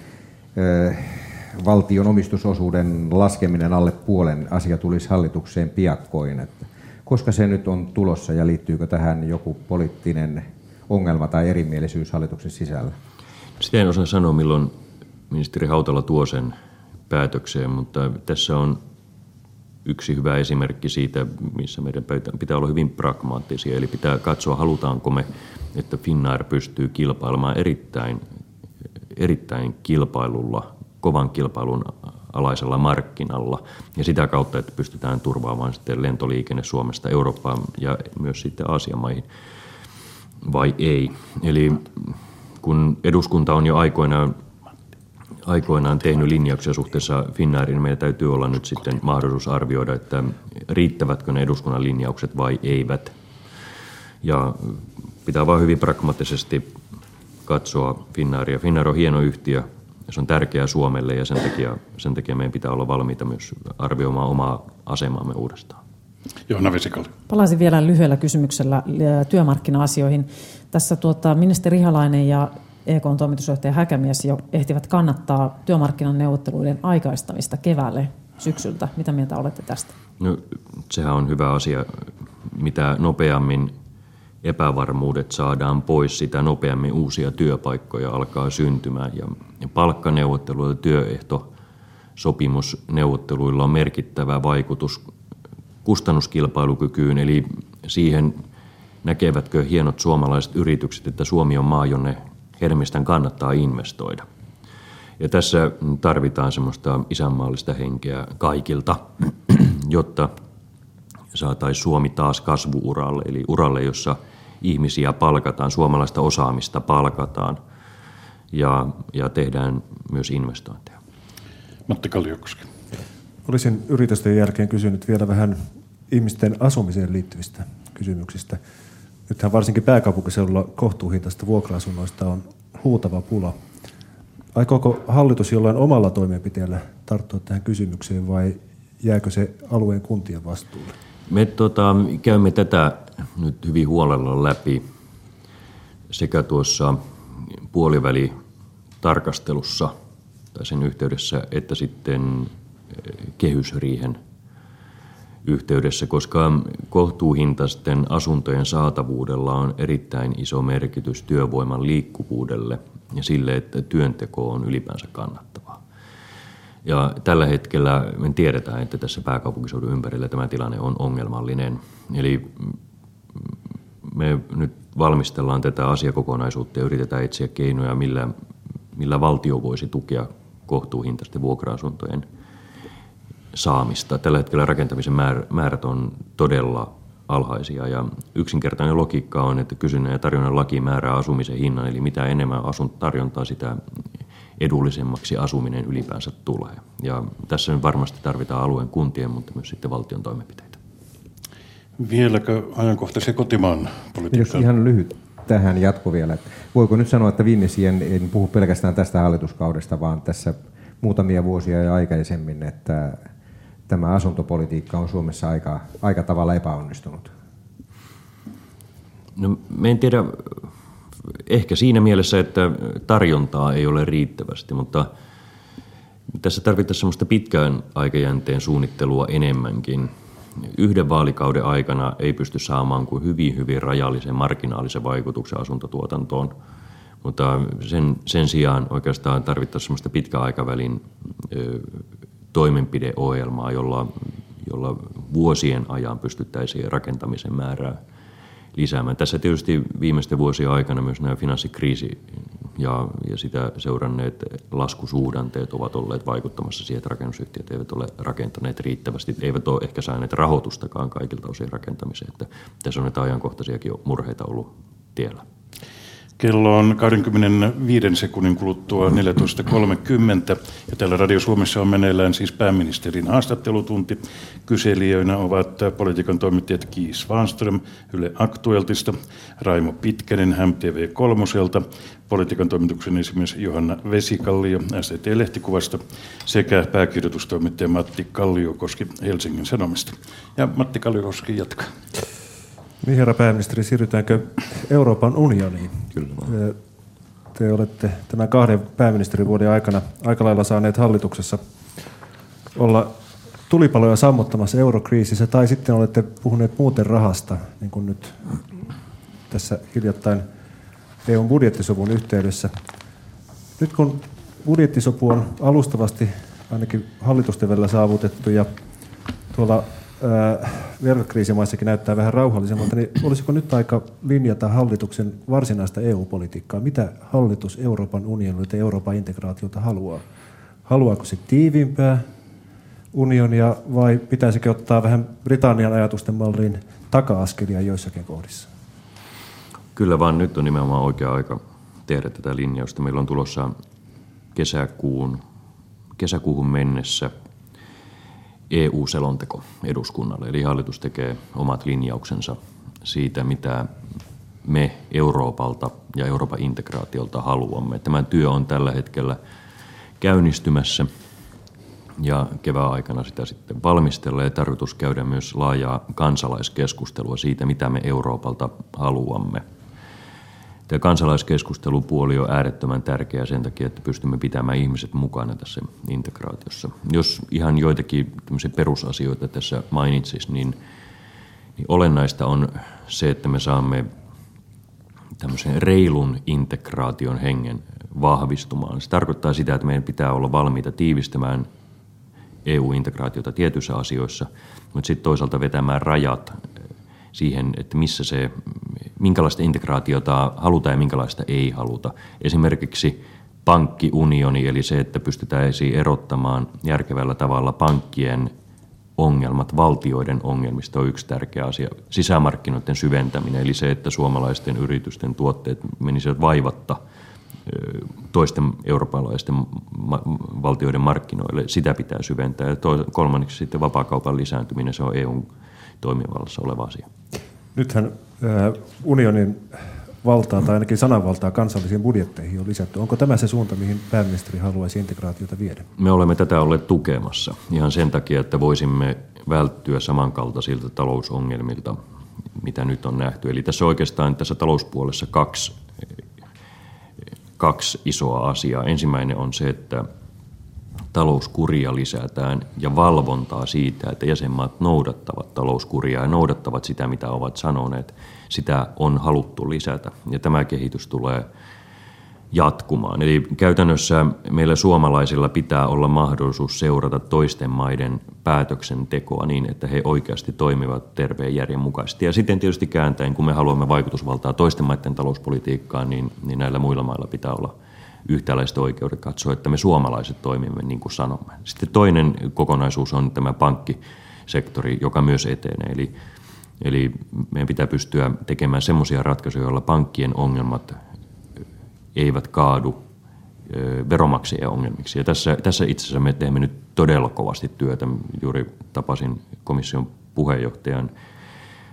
valtion omistusosuuden laskeminen alle puolen asia tulisi hallitukseen piakkoin. Että koska se nyt on tulossa ja liittyykö tähän joku poliittinen ongelma tai erimielisyys hallituksen sisällä? Sitä en osaa sanoa, milloin ministeri Hautala tuo sen päätökseen, mutta tässä on yksi hyvä esimerkki siitä, missä meidän pitää olla hyvin pragmaattisia. Eli pitää katsoa, halutaanko me, että Finnair pystyy kilpailemaan erittäin, erittäin kilpailulla, kovan kilpailun alaisella markkinalla ja sitä kautta, että pystytään turvaamaan sitten lentoliikenne Suomesta Eurooppaan ja myös sitten Aasian maihin vai ei. Eli kun eduskunta on jo aikoinaan, aikoinaan tehnyt linjauksia suhteessa Finnairin, niin meidän täytyy olla nyt sitten mahdollisuus arvioida, että riittävätkö ne eduskunnan linjaukset vai eivät. Ja pitää vain hyvin pragmaattisesti katsoa Finnairia. Finnair on hieno yhtiö, se on tärkeää Suomelle ja sen takia, sen takia meidän pitää olla valmiita myös arvioimaan omaa asemaamme uudestaan. Johanna Vesikalle. Palaisin vielä lyhyellä kysymyksellä työmarkkina-asioihin. Tässä tuota, ministeri Ihalainen ja EK on toimitusjohtaja Häkämies jo ehtivät kannattaa työmarkkinan neuvotteluiden aikaistamista keväälle syksyltä. Mitä mieltä olette tästä? No, sehän on hyvä asia. Mitä nopeammin epävarmuudet saadaan pois, sitä nopeammin uusia työpaikkoja alkaa syntymään. Ja palkkaneuvotteluilla ja työehtosopimusneuvotteluilla on merkittävä vaikutus kustannuskilpailukykyyn, eli siihen näkevätkö hienot suomalaiset yritykset, että Suomi on maa, jonne Hermistän kannattaa investoida. Ja tässä tarvitaan semmoista isänmaallista henkeä kaikilta, jotta saataisiin Suomi taas kasvuuralle, eli uralle, jossa ihmisiä palkataan, suomalaista osaamista palkataan ja, ja tehdään myös investointeja. Matti Kalliokoski. Olisin yritysten jälkeen kysynyt vielä vähän ihmisten asumiseen liittyvistä kysymyksistä. Nythän varsinkin pääkaupunkiseudulla kohtuuhintaista vuokra-asunnoista on huutava pula. Aikooko hallitus jollain omalla toimenpiteellä tarttua tähän kysymykseen vai jääkö se alueen kuntien vastuulle? Me tota, käymme tätä nyt hyvin huolella läpi sekä tuossa puolivälitarkastelussa tai sen yhteydessä, että sitten kehysriihen yhteydessä, koska kohtuuhintaisten asuntojen saatavuudella on erittäin iso merkitys työvoiman liikkuvuudelle ja sille, että työnteko on ylipäänsä kannattavaa. Ja tällä hetkellä me tiedetään, että tässä pääkaupunkiseudun ympärillä tämä tilanne on ongelmallinen. Eli me nyt valmistellaan tätä asiakokonaisuutta ja yritetään etsiä keinoja, millä, millä valtio voisi tukea kohtuuhintaisten vuokra-asuntojen saamista. Tällä hetkellä rakentamisen määrät on todella alhaisia ja yksinkertainen logiikka on, että kysynnän ja tarjonnan laki määrää asumisen hinnan, eli mitä enemmän tarjontaa, sitä edullisemmaksi asuminen ylipäänsä tulee. Ja tässä nyt varmasti tarvitaan alueen kuntien, mutta myös sitten valtion toimenpiteitä. Vieläkö ajankohtaisen kotimaan politiikkaan? Jos ihan lyhyt tähän jatko vielä. Voiko nyt sanoa, että viimeisien, en puhu pelkästään tästä hallituskaudesta, vaan tässä muutamia vuosia ja aikaisemmin, että tämä asuntopolitiikka on Suomessa aika, aika tavalla epäonnistunut? No, me en tiedä, ehkä siinä mielessä, että tarjontaa ei ole riittävästi, mutta tässä tarvittaisiin sellaista pitkään aikajänteen suunnittelua enemmänkin. Yhden vaalikauden aikana ei pysty saamaan kuin hyvin, hyvin rajallisen marginaalisen vaikutuksen asuntotuotantoon, mutta sen, sen sijaan oikeastaan tarvittaisiin sellaista pitkän aikavälin toimenpideohjelmaa, jolla, jolla vuosien ajan pystyttäisiin rakentamisen määrää lisäämään. Tässä tietysti viimeisten vuosien aikana myös nämä finanssikriisi ja, ja sitä seuranneet laskusuhdanteet ovat olleet vaikuttamassa siihen, että rakennusyhtiöt eivät ole rakentaneet riittävästi, eivät ole ehkä saaneet rahoitustakaan kaikilta osin rakentamiseen. Että tässä on näitä ajankohtaisiakin murheita ollut tiellä. Kello on 25 sekunnin kuluttua 14.30 ja täällä Radio Suomessa on meneillään siis pääministerin haastattelutunti. Kyselijöinä ovat politiikan toimittajat Kiis Vaanström Yle Aktueltista, Raimo Pitkänen MTV Kolmoselta, politiikan toimituksen esimies Johanna Vesikallio STT-lehtikuvasta sekä pääkirjoitustoimittaja Matti Kalliokoski Helsingin Sanomista. Ja Matti Kalliokoski jatkaa. Niin herra pääministeri, siirrytäänkö Euroopan unioniin? Kyllä. Te olette tämän kahden pääministerivuoden aikana aika lailla saaneet hallituksessa olla tulipaloja sammuttamassa eurokriisissä, tai sitten olette puhuneet muuten rahasta, niin kuin nyt tässä hiljattain EUn budjettisovun yhteydessä. Nyt kun budjettisopu on alustavasti ainakin hallitusten välillä saavutettu ja tuolla velkakriisimaissakin näyttää vähän rauhallisemmalta, niin olisiko nyt aika linjata hallituksen varsinaista EU-politiikkaa? Mitä hallitus Euroopan unionilta ja Euroopan integraatiota haluaa? Haluaako se tiiviimpää unionia vai pitäisikö ottaa vähän Britannian ajatusten malliin taka-askelia joissakin kohdissa? Kyllä vaan nyt on nimenomaan oikea aika tehdä tätä linjausta. Meillä on tulossa kesäkuun, kesäkuuhun mennessä – EU-selonteko eduskunnalle. Eli hallitus tekee omat linjauksensa siitä, mitä me Euroopalta ja Euroopan integraatiolta haluamme. Tämä työ on tällä hetkellä käynnistymässä ja kevään aikana sitä sitten valmistella ja tarkoitus käydä myös laajaa kansalaiskeskustelua siitä, mitä me Euroopalta haluamme – Tämä kansalaiskeskustelupuoli on äärettömän tärkeä sen takia, että pystymme pitämään ihmiset mukana tässä integraatiossa. Jos ihan joitakin perusasioita tässä mainitsis, niin, niin olennaista on se, että me saamme tämmöisen reilun integraation hengen vahvistumaan. Se tarkoittaa sitä, että meidän pitää olla valmiita tiivistämään EU-integraatiota tietyissä asioissa, mutta sitten toisaalta vetämään rajat siihen, että missä se, minkälaista integraatiota halutaan ja minkälaista ei haluta. Esimerkiksi pankkiunioni, eli se, että pystytään erottamaan järkevällä tavalla pankkien ongelmat valtioiden ongelmista on yksi tärkeä asia. Sisämarkkinoiden syventäminen, eli se, että suomalaisten yritysten tuotteet menisivät vaivatta toisten eurooppalaisten valtioiden markkinoille, sitä pitää syventää. Ja kolmanneksi sitten vapaakaupan lisääntyminen, se on EUn toimivallassa oleva asia. Nythän unionin valtaa tai ainakin sananvaltaa kansallisiin budjetteihin on lisätty. Onko tämä se suunta, mihin pääministeri haluaisi integraatiota viedä? Me olemme tätä olleet tukemassa ihan sen takia, että voisimme välttyä samankaltaisilta talousongelmilta, mitä nyt on nähty. Eli tässä oikeastaan tässä talouspuolessa kaksi, kaksi isoa asiaa. Ensimmäinen on se, että talouskuria lisätään ja valvontaa siitä, että jäsenmaat noudattavat talouskuria ja noudattavat sitä, mitä ovat sanoneet, sitä on haluttu lisätä. Ja tämä kehitys tulee jatkumaan. Eli käytännössä meillä suomalaisilla pitää olla mahdollisuus seurata toisten maiden päätöksentekoa niin, että he oikeasti toimivat terveen järjen mukaisesti. Ja sitten tietysti kääntäen, kun me haluamme vaikutusvaltaa toisten maiden talouspolitiikkaan, niin, niin näillä muilla mailla pitää olla yhtäläiset oikeudet katsoa, että me suomalaiset toimimme niin kuin sanomme. Sitten toinen kokonaisuus on tämä pankkisektori, joka myös etenee. Eli, eli meidän pitää pystyä tekemään semmoisia ratkaisuja, joilla pankkien ongelmat eivät kaadu veromaksajien ongelmiksi. Ja tässä, tässä itse asiassa me teemme nyt todella kovasti työtä. Juuri tapasin komission puheenjohtajan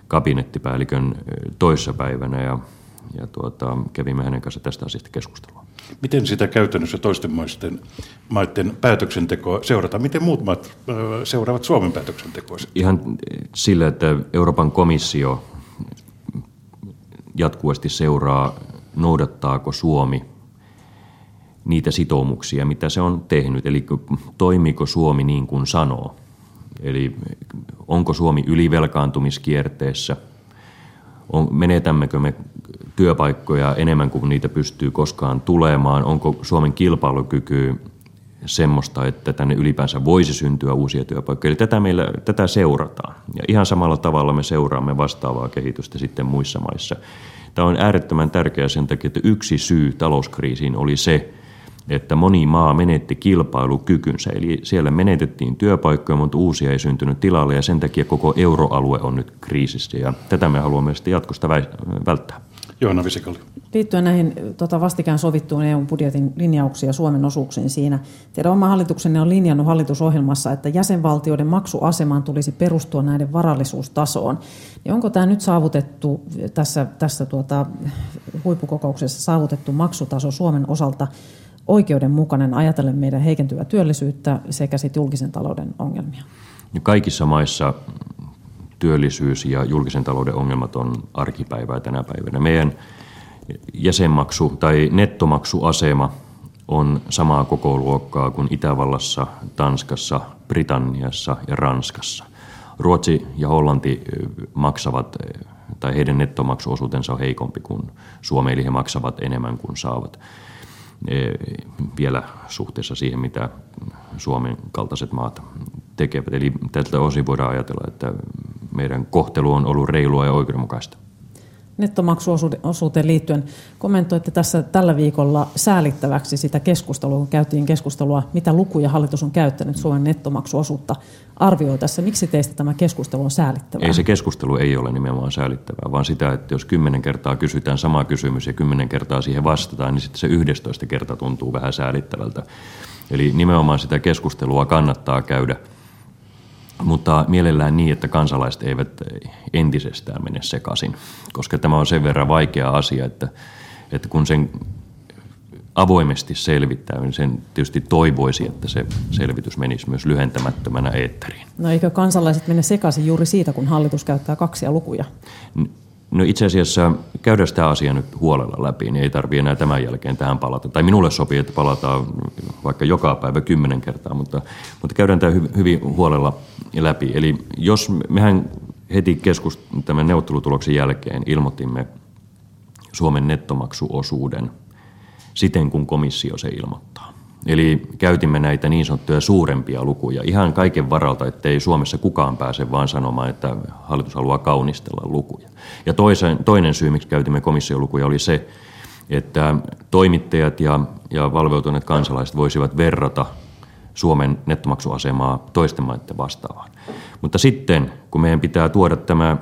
kabinettipäällikön toissapäivänä ja, ja tuota, kävimme hänen kanssa tästä asiasta keskustelua. Miten sitä käytännössä toisten maisten, maiden päätöksentekoa seurataan? Miten muut maat seuraavat Suomen päätöksentekoa? Ihan sillä, että Euroopan komissio jatkuvasti seuraa noudattaako Suomi niitä sitoumuksia, mitä se on tehnyt. Eli toimiiko Suomi niin kuin sanoo. Eli onko Suomi ylivelkaantumiskierteessä, on, menetämmekö me työpaikkoja enemmän kuin niitä pystyy koskaan tulemaan, onko Suomen kilpailukyky semmoista, että tänne ylipäänsä voisi syntyä uusia työpaikkoja. Eli tätä, meillä, tätä seurataan. Ja ihan samalla tavalla me seuraamme vastaavaa kehitystä sitten muissa maissa. Tämä on äärettömän tärkeää sen takia, että yksi syy talouskriisiin oli se, että moni maa menetti kilpailukykynsä. Eli siellä menetettiin työpaikkoja, mutta uusia ei syntynyt tilalle ja sen takia koko euroalue on nyt kriisissä ja tätä me haluamme sitten jatkosta välttää. Johanna Visikali. Liittyen näihin tota, vastikään sovittuun EU-budjetin linjauksia Suomen osuuksiin siinä. Teidän oma hallituksenne on linjannut hallitusohjelmassa, että jäsenvaltioiden maksuasemaan tulisi perustua näiden varallisuustasoon. Niin onko tämä nyt saavutettu tässä, tässä tuota, huippukokouksessa saavutettu maksutaso Suomen osalta oikeudenmukainen ajatellen meidän heikentyvää työllisyyttä sekä sit julkisen talouden ongelmia? Kaikissa maissa työllisyys ja julkisen talouden ongelmat on arkipäivää tänä päivänä. Meidän jäsenmaksu tai nettomaksuasema on samaa koko luokkaa kuin Itävallassa, Tanskassa, Britanniassa ja Ranskassa. Ruotsi ja Hollanti maksavat, tai heidän nettomaksuosuutensa on heikompi kuin Suomi, eli he maksavat enemmän kuin saavat vielä suhteessa siihen, mitä Suomen kaltaiset maat tekevät. Eli tältä osin voidaan ajatella, että meidän kohtelu on ollut reilua ja oikeudenmukaista. Nettomaksuosuuteen liittyen kommentoitte tässä tällä viikolla säälittäväksi sitä keskustelua, kun käytiin keskustelua, mitä lukuja hallitus on käyttänyt Suomen nettomaksuosuutta arvioi tässä. Miksi teistä tämä keskustelu on säälittävää? Ei se keskustelu ei ole nimenomaan säälittävää, vaan sitä, että jos kymmenen kertaa kysytään sama kysymys ja kymmenen kertaa siihen vastataan, niin sitten se yhdestoista kerta tuntuu vähän säälittävältä. Eli nimenomaan sitä keskustelua kannattaa käydä – mutta mielellään niin, että kansalaiset eivät entisestään mene sekaisin, koska tämä on sen verran vaikea asia, että, että kun sen avoimesti selvittää, niin sen tietysti toivoisi, että se selvitys menisi myös lyhentämättömänä eetteriin. No eikö kansalaiset mene sekaisin juuri siitä, kun hallitus käyttää kaksia lukuja? No itse asiassa käydään sitä asiaa nyt huolella läpi, niin ei tarvitse enää tämän jälkeen tähän palata. Tai minulle sopii, että palataan vaikka joka päivä kymmenen kertaa, mutta, mutta käydään tämä hyvin huolella läpi. Eli jos mehän heti keskust- tämän neuvottelutuloksen jälkeen ilmoitimme Suomen nettomaksuosuuden siten, kun komissio se ilmoittaa. Eli käytimme näitä niin sanottuja suurempia lukuja ihan kaiken varalta, ettei Suomessa kukaan pääse vaan sanomaan, että hallitus haluaa kaunistella lukuja. Ja toisen, toinen syy, miksi käytimme komission lukuja, oli se, että toimittajat ja, ja valveutuneet kansalaiset voisivat verrata Suomen nettomaksuasemaa toisten maiden vastaavaan. Mutta sitten, kun meidän pitää tuoda tämä,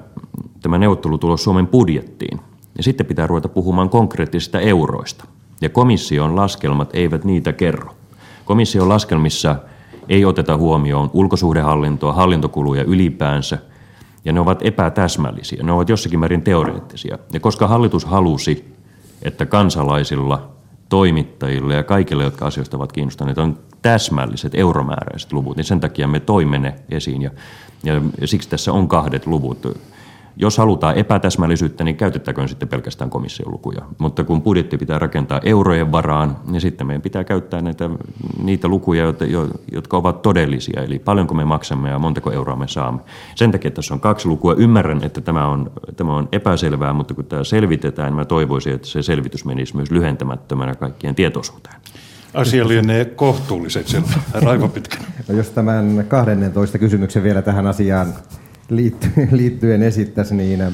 tämä neuvottelutulos Suomen budjettiin, niin sitten pitää ruveta puhumaan konkreettisista euroista. Ja komission laskelmat eivät niitä kerro. Komission laskelmissa ei oteta huomioon ulkosuhdehallintoa, hallintokuluja ylipäänsä, ja ne ovat epätäsmällisiä, ne ovat jossakin määrin teoreettisia. Ja koska hallitus halusi, että kansalaisilla, toimittajilla ja kaikille, jotka asioista ovat kiinnostuneet, on täsmälliset euromääräiset luvut, niin sen takia me toimme ne esiin. Ja, ja, siksi tässä on kahdet luvut. Jos halutaan epätäsmällisyyttä, niin käytettäköön sitten pelkästään komission lukuja. Mutta kun budjetti pitää rakentaa eurojen varaan, niin sitten meidän pitää käyttää näitä, niitä lukuja, jotka ovat todellisia. Eli paljonko me maksamme ja montako euroa me saamme. Sen takia tässä on kaksi lukua. Ymmärrän, että tämä on, tämä on epäselvää, mutta kun tämä selvitetään, niin mä toivoisin, että se selvitys menisi myös lyhentämättömänä kaikkien tietoisuuteen. Asia lienee kohtuullisen selvä. Raivo Pitkänen. No jos tämän 12 kysymyksen vielä tähän asiaan *laughs* liittyen esittäisi, niin äh,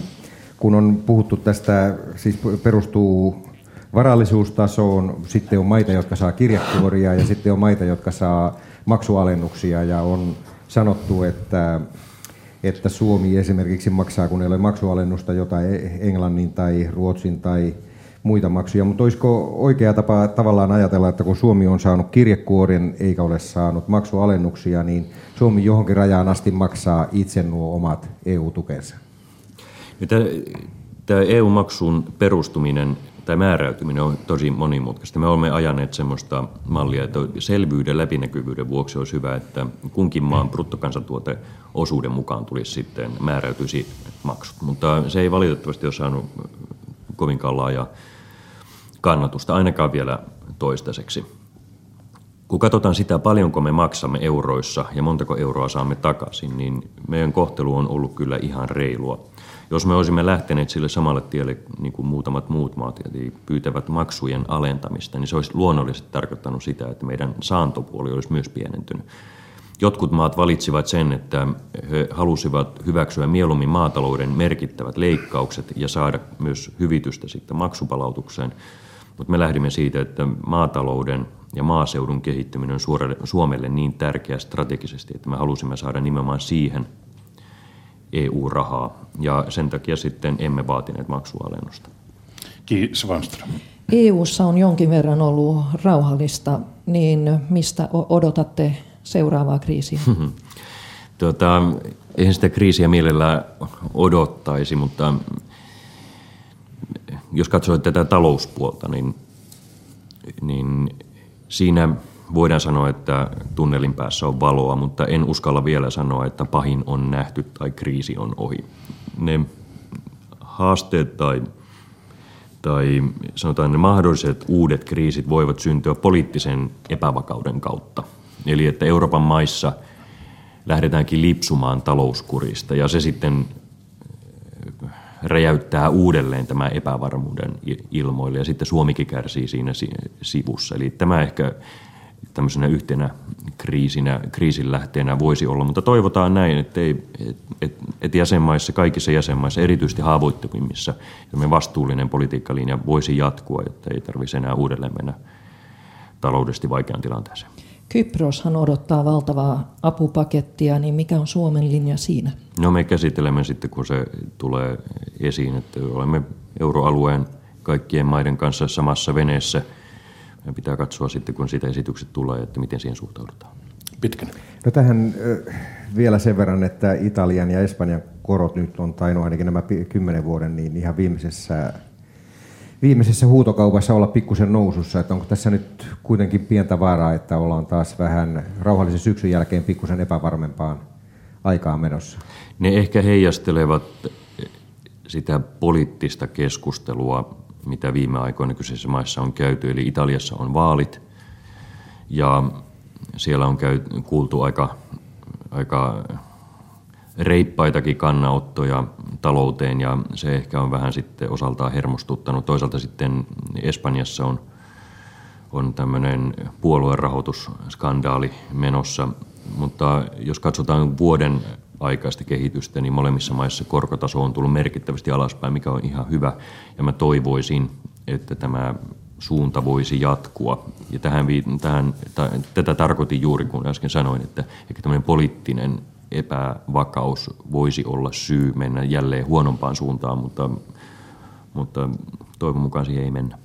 kun on puhuttu tästä, siis perustuu varallisuustasoon, sitten on maita, jotka saa kirjekuoria ja sitten on maita, jotka saa maksualennuksia ja on sanottu, että, että Suomi esimerkiksi maksaa, kun ei ole maksualennusta jotain Englannin tai Ruotsin tai muita maksuja, mutta olisiko oikea tapa tavallaan ajatella, että kun Suomi on saanut kirjekuoren eikä ole saanut maksualennuksia, niin Suomi johonkin rajaan asti maksaa itse nuo omat EU-tukensa? Tämä EU-maksun perustuminen tai määräytyminen on tosi monimutkaista. Me olemme ajaneet sellaista mallia, että selvyyden läpinäkyvyyden vuoksi olisi hyvä, että kunkin maan bruttokansantuote osuuden mukaan tulisi sitten määräytyisi maksut. Mutta se ei valitettavasti ole saanut kovinkaan laaja kannatusta, ainakaan vielä toistaiseksi. Kun katsotaan sitä, paljonko me maksamme euroissa ja montako euroa saamme takaisin, niin meidän kohtelu on ollut kyllä ihan reilua. Jos me olisimme lähteneet sille samalle tielle niin kuin muutamat muut maat, eli pyytävät maksujen alentamista, niin se olisi luonnollisesti tarkoittanut sitä, että meidän saantopuoli olisi myös pienentynyt. Jotkut maat valitsivat sen, että he halusivat hyväksyä mieluummin maatalouden merkittävät leikkaukset ja saada myös hyvitystä sitten maksupalautukseen. Mutta me lähdimme siitä, että maatalouden ja maaseudun kehittäminen on Suomelle niin tärkeä strategisesti, että me halusimme saada nimenomaan siihen EU-rahaa. Ja sen takia sitten emme vaatineet maksualennusta. Kiitos Svanström. EUssa on jonkin verran ollut rauhallista, niin mistä odotatte seuraavaa kriisiä? *laughs* tuota, eihän sitä kriisiä mielellään odottaisi, mutta jos katsoo tätä talouspuolta, niin, niin siinä voidaan sanoa, että tunnelin päässä on valoa, mutta en uskalla vielä sanoa, että pahin on nähty tai kriisi on ohi. Ne haasteet tai, tai sanotaan ne mahdolliset uudet kriisit voivat syntyä poliittisen epävakauden kautta. Eli että Euroopan maissa lähdetäänkin lipsumaan talouskurista ja se sitten räjäyttää uudelleen tämä epävarmuuden ilmoille ja sitten Suomikin kärsii siinä sivussa. Eli tämä ehkä tämmöisenä yhtenä kriisinä, kriisin lähteenä voisi olla, mutta toivotaan näin, että, et, et, et jäsenmaissa, kaikissa jäsenmaissa, erityisesti haavoittuvimmissa, vastuullinen politiikkalinja voisi jatkua, jotta ei tarvitsisi enää uudelleen mennä taloudellisesti vaikeaan tilanteeseen. Kyproshan odottaa valtavaa apupakettia, niin mikä on Suomen linja siinä? No me käsittelemme sitten, kun se tulee esiin, että olemme euroalueen kaikkien maiden kanssa samassa veneessä. Me pitää katsoa sitten, kun sitä esitykset tulee, että miten siihen suhtaudutaan. Pitkän. No tähän vielä sen verran, että Italian ja Espanjan korot nyt on tainnut ainakin nämä kymmenen vuoden niin ihan viimeisessä viimeisessä huutokaupassa olla pikkusen nousussa, että onko tässä nyt kuitenkin pientä vaaraa, että ollaan taas vähän rauhallisen syksyn jälkeen pikkusen epävarmempaan aikaan menossa? Ne ehkä heijastelevat sitä poliittista keskustelua, mitä viime aikoina kyseisissä maissa on käyty. Eli Italiassa on vaalit ja siellä on käy, kuultu aika, aika reippaitakin kannanottoja talouteen ja se ehkä on vähän sitten osaltaan hermostuttanut. Toisaalta sitten Espanjassa on, on tämmöinen puoluerahoitusskandaali menossa, mutta jos katsotaan vuoden aikaista kehitystä, niin molemmissa maissa korkotaso on tullut merkittävästi alaspäin, mikä on ihan hyvä. Ja mä toivoisin, että tämä suunta voisi jatkua. Ja tähän, tähän, tätä tarkoitin juuri, kun äsken sanoin, että ehkä tämmöinen poliittinen epävakaus voisi olla syy mennä jälleen huonompaan suuntaan, mutta, mutta toivon mukaan siihen ei mennä.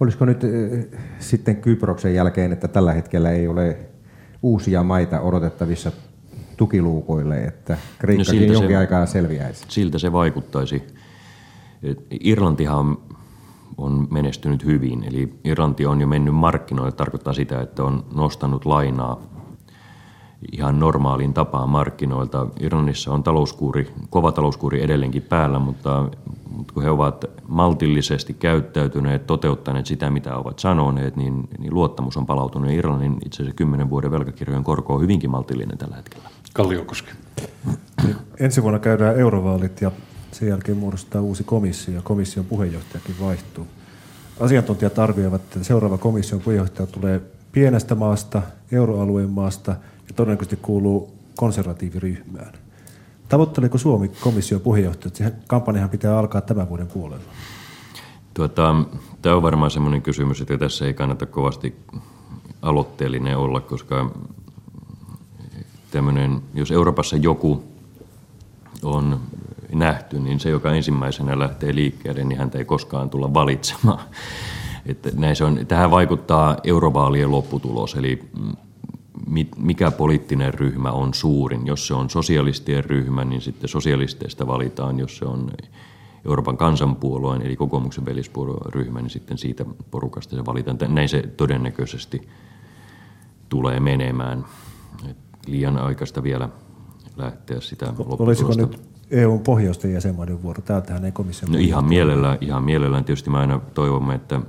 Olisiko nyt sitten Kyproksen jälkeen, että tällä hetkellä ei ole uusia maita odotettavissa tukiluukoille, että Kreikkakin no jonkin se, aikaa selviäisi? Siltä se vaikuttaisi. Irlantihan on menestynyt hyvin, eli Irlanti on jo mennyt markkinoille, tarkoittaa sitä, että on nostanut lainaa ihan normaaliin tapaan markkinoilta. Irlannissa on talouskuuri, kova talouskuuri edelleenkin päällä, mutta, mutta kun he ovat maltillisesti käyttäytyneet, toteuttaneet sitä, mitä ovat sanoneet, niin, niin luottamus on palautunut. Irlannin itse asiassa kymmenen vuoden velkakirjojen korko on hyvinkin maltillinen tällä hetkellä. Kalliokoski. Ensi vuonna käydään eurovaalit ja sen jälkeen muodostaa uusi komissio ja komission puheenjohtajakin vaihtuu. Asiantuntijat arvioivat, että seuraava komission puheenjohtaja tulee pienestä maasta, euroalueen maasta ja todennäköisesti kuuluu konservatiiviryhmään. Tavoitteleeko Suomi komission puheenjohtaja? Se kampanjahan pitää alkaa tämän vuoden puolella. Tuota, tämä on varmaan sellainen kysymys, että tässä ei kannata kovasti aloitteellinen olla, koska tämmöinen, jos Euroopassa joku on nähty, niin se, joka ensimmäisenä lähtee liikkeelle, niin häntä ei koskaan tulla valitsemaan. Että näin se on, tähän vaikuttaa eurovaalien lopputulos, eli mikä poliittinen ryhmä on suurin. Jos se on sosialistien ryhmä, niin sitten sosialisteista valitaan. Jos se on Euroopan kansanpuolueen eli kokoomuksen velispuolueen ryhmä, niin sitten siitä porukasta se valitaan. Näin se todennäköisesti tulee menemään. Et liian aikaista vielä lähteä sitä lopputulosta. Olisiko nyt EUn pohjoisten jäsenmaiden vuoro? Täältähän ei komission... No ihan mielellään, ihan mielellään. Tietysti me aina toivomme, että,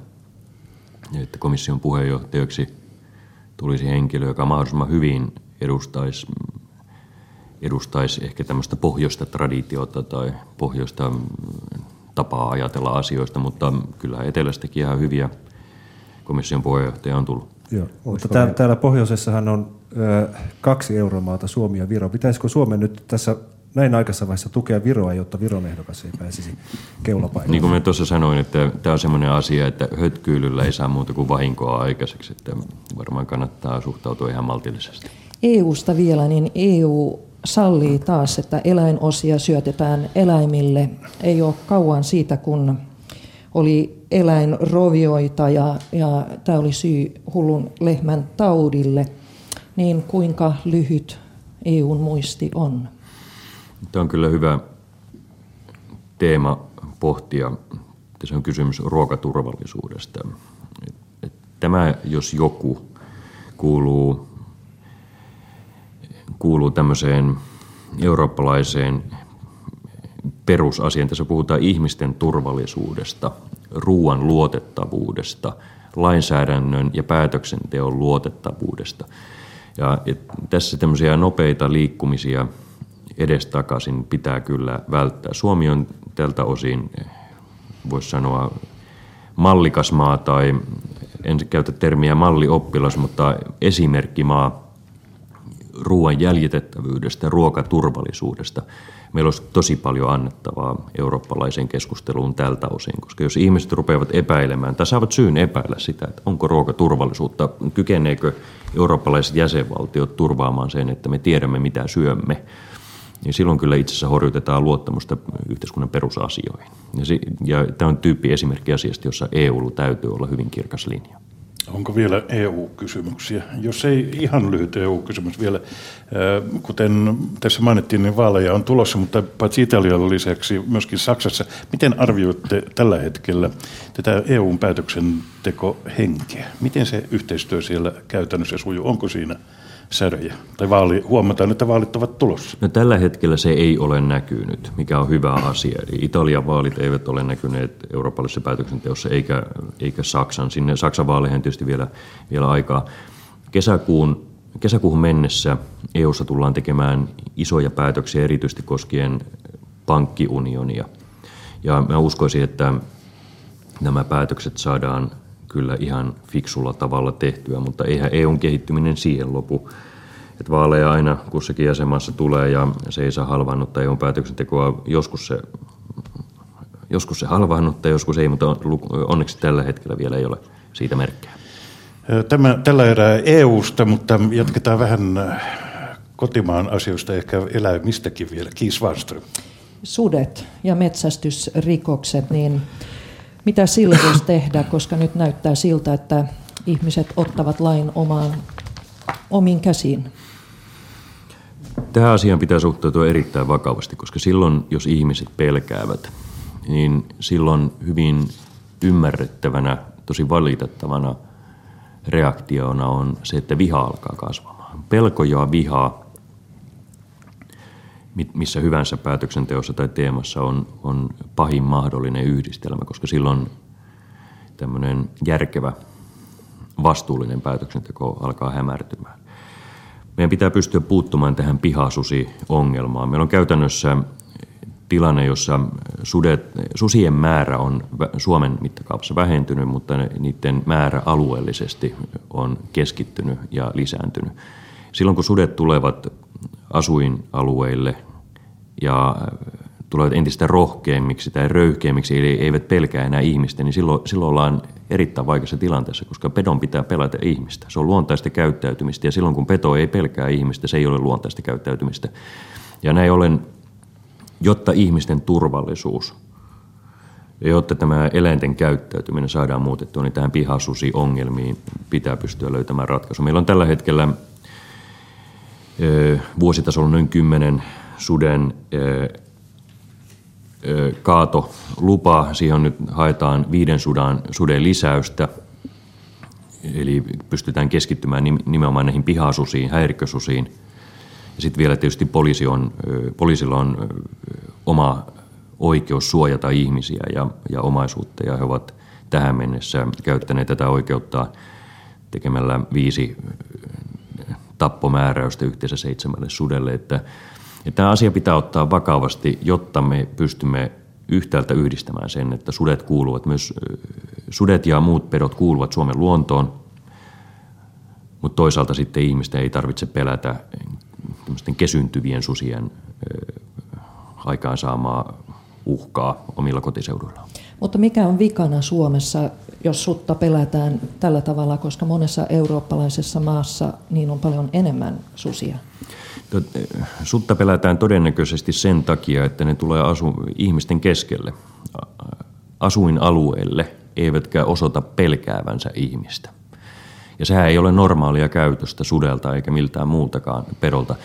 että komission puheenjohtajaksi tulisi henkilö, joka mahdollisimman hyvin edustaisi, edustaisi ehkä tämmöistä pohjoista traditiota tai pohjoista tapaa ajatella asioista, mutta kyllä etelästäkin ihan hyviä komission puheenjohtaja on tullut. Joo, mutta täällä, täällä pohjoisessahan on ö, kaksi euromaata, Suomi ja Viro. Pitäisikö Suomen nyt tässä näin aikaisessa vaiheessa tukea Viroa, jotta Viron ehdokas ei pääsisi keulapaikalle? Niin kuin mä tuossa sanoin, että tämä on semmoinen asia, että hötkyylyllä ei saa muuta kuin vahinkoa aikaiseksi, että varmaan kannattaa suhtautua ihan maltillisesti. EUsta vielä, niin EU sallii taas, että eläinosia syötetään eläimille. Ei ole kauan siitä, kun oli eläinrovioita ja, ja tämä oli syy hullun lehmän taudille. Niin kuinka lyhyt EUn muisti on? Tämä on kyllä hyvä teema pohtia. Tässä on kysymys ruokaturvallisuudesta. Tämä, jos joku, kuuluu, kuuluu tämmöiseen eurooppalaiseen perusasiaan. Tässä puhutaan ihmisten turvallisuudesta, ruoan luotettavuudesta, lainsäädännön ja päätöksenteon luotettavuudesta. Ja, tässä tämmöisiä nopeita liikkumisia – edestakaisin pitää kyllä välttää. Suomi on tältä osin, voisi sanoa, mallikas maa tai en käytä termiä mallioppilas, mutta esimerkkimaa ruoan jäljitettävyydestä, ruokaturvallisuudesta. Meillä olisi tosi paljon annettavaa eurooppalaiseen keskusteluun tältä osin, koska jos ihmiset rupeavat epäilemään tai saavat syyn epäillä sitä, että onko ruokaturvallisuutta, kykeneekö eurooppalaiset jäsenvaltiot turvaamaan sen, että me tiedämme mitä syömme, niin silloin kyllä itse asiassa horjutetaan luottamusta yhteiskunnan perusasioihin. Ja, se, ja tämä on tyyppi esimerkki asiasta, jossa EU täytyy olla hyvin kirkas linja. Onko vielä EU-kysymyksiä? Jos ei ihan lyhyt EU-kysymys vielä, äh, kuten tässä mainittiin, niin vaaleja on tulossa, mutta paitsi Italialla lisäksi myöskin Saksassa. Miten arvioitte tällä hetkellä tätä EUn päätöksentekohenkeä? Miten se yhteistyö siellä käytännössä sujuu? Onko siinä säröjä? Tai vaali, huomataan, että vaalit ovat tulossa. No, tällä hetkellä se ei ole näkynyt, mikä on hyvä asia. Eli Italian vaalit eivät ole näkyneet eurooppalaisessa päätöksenteossa eikä, eikä Saksan. Sinne Saksan vaaleihin tietysti vielä, vielä aikaa. Kesäkuun, kesäkuuhun mennessä EUssa tullaan tekemään isoja päätöksiä erityisesti koskien pankkiunionia. Ja mä uskoisin, että nämä päätökset saadaan kyllä ihan fiksulla tavalla tehtyä, mutta eihän EUn kehittyminen siihen lopu. Että vaaleja aina kussakin jäsenmaassa tulee ja se ei saa halvannutta EUn päätöksentekoa. Joskus se, joskus se halvannutta, joskus ei, mutta onneksi tällä hetkellä vielä ei ole siitä merkkejä. Tämä, tällä erää EUsta, mutta jatketaan vähän kotimaan asioista, ehkä eläimistäkin vielä. Kiis. Sudet ja metsästysrikokset, niin mitä sillä voisi tehdä, koska nyt näyttää siltä, että ihmiset ottavat lain omaan, omiin käsiin? Tähän asiaan pitää suhtautua erittäin vakavasti, koska silloin, jos ihmiset pelkäävät, niin silloin hyvin ymmärrettävänä, tosi valitettavana reaktiona on se, että viha alkaa kasvamaan. pelko ja viha missä hyvänsä päätöksenteossa tai teemassa on, on pahin mahdollinen yhdistelmä, koska silloin tämmöinen järkevä, vastuullinen päätöksenteko alkaa hämärtymään. Meidän pitää pystyä puuttumaan tähän pihasusi-ongelmaan. Meillä on käytännössä tilanne, jossa sudet, susien määrä on Suomen mittakaavassa vähentynyt, mutta niiden määrä alueellisesti on keskittynyt ja lisääntynyt. Silloin kun sudet tulevat asuinalueille ja tulevat entistä rohkeammiksi tai röyhkeämmiksi, eli eivät pelkää enää ihmistä, niin silloin, silloin ollaan erittäin vaikeassa tilanteessa, koska pedon pitää pelätä ihmistä. Se on luontaista käyttäytymistä, ja silloin kun peto ei pelkää ihmistä, se ei ole luontaista käyttäytymistä. Ja näin ollen, jotta ihmisten turvallisuus ja jotta tämä eläinten käyttäytyminen saadaan muutettua, niin tähän pihasusi-ongelmiin pitää pystyä löytämään ratkaisu. Meillä on tällä hetkellä vuositasolla noin kymmenen suden kaatolupa. Siihen nyt haetaan viiden sudan, suden lisäystä. Eli pystytään keskittymään nimenomaan näihin pihasusiin, häirikkösusiin. Ja sitten vielä tietysti poliisi on, poliisilla on oma oikeus suojata ihmisiä ja, ja omaisuutta, ja he ovat tähän mennessä käyttäneet tätä oikeutta tekemällä viisi tappomääräystä yhteensä seitsemälle sudelle. Että, että tämä asia pitää ottaa vakavasti, jotta me pystymme yhtäältä yhdistämään sen, että sudet kuuluvat myös, sudet ja muut pedot kuuluvat Suomen luontoon, mutta toisaalta sitten ihmisten ei tarvitse pelätä kesyntyvien susien aikaansaamaa uhkaa omilla kotiseuduillaan. Mutta mikä on vikana Suomessa, jos sutta pelätään tällä tavalla, koska monessa eurooppalaisessa maassa niin on paljon enemmän susia? Sutta pelätään todennäköisesti sen takia, että ne tulee asu, ihmisten keskelle, asuinalueelle, eivätkä osoita pelkäävänsä ihmistä. Ja sehän ei ole normaalia käytöstä sudelta eikä miltään muultakaan pedolta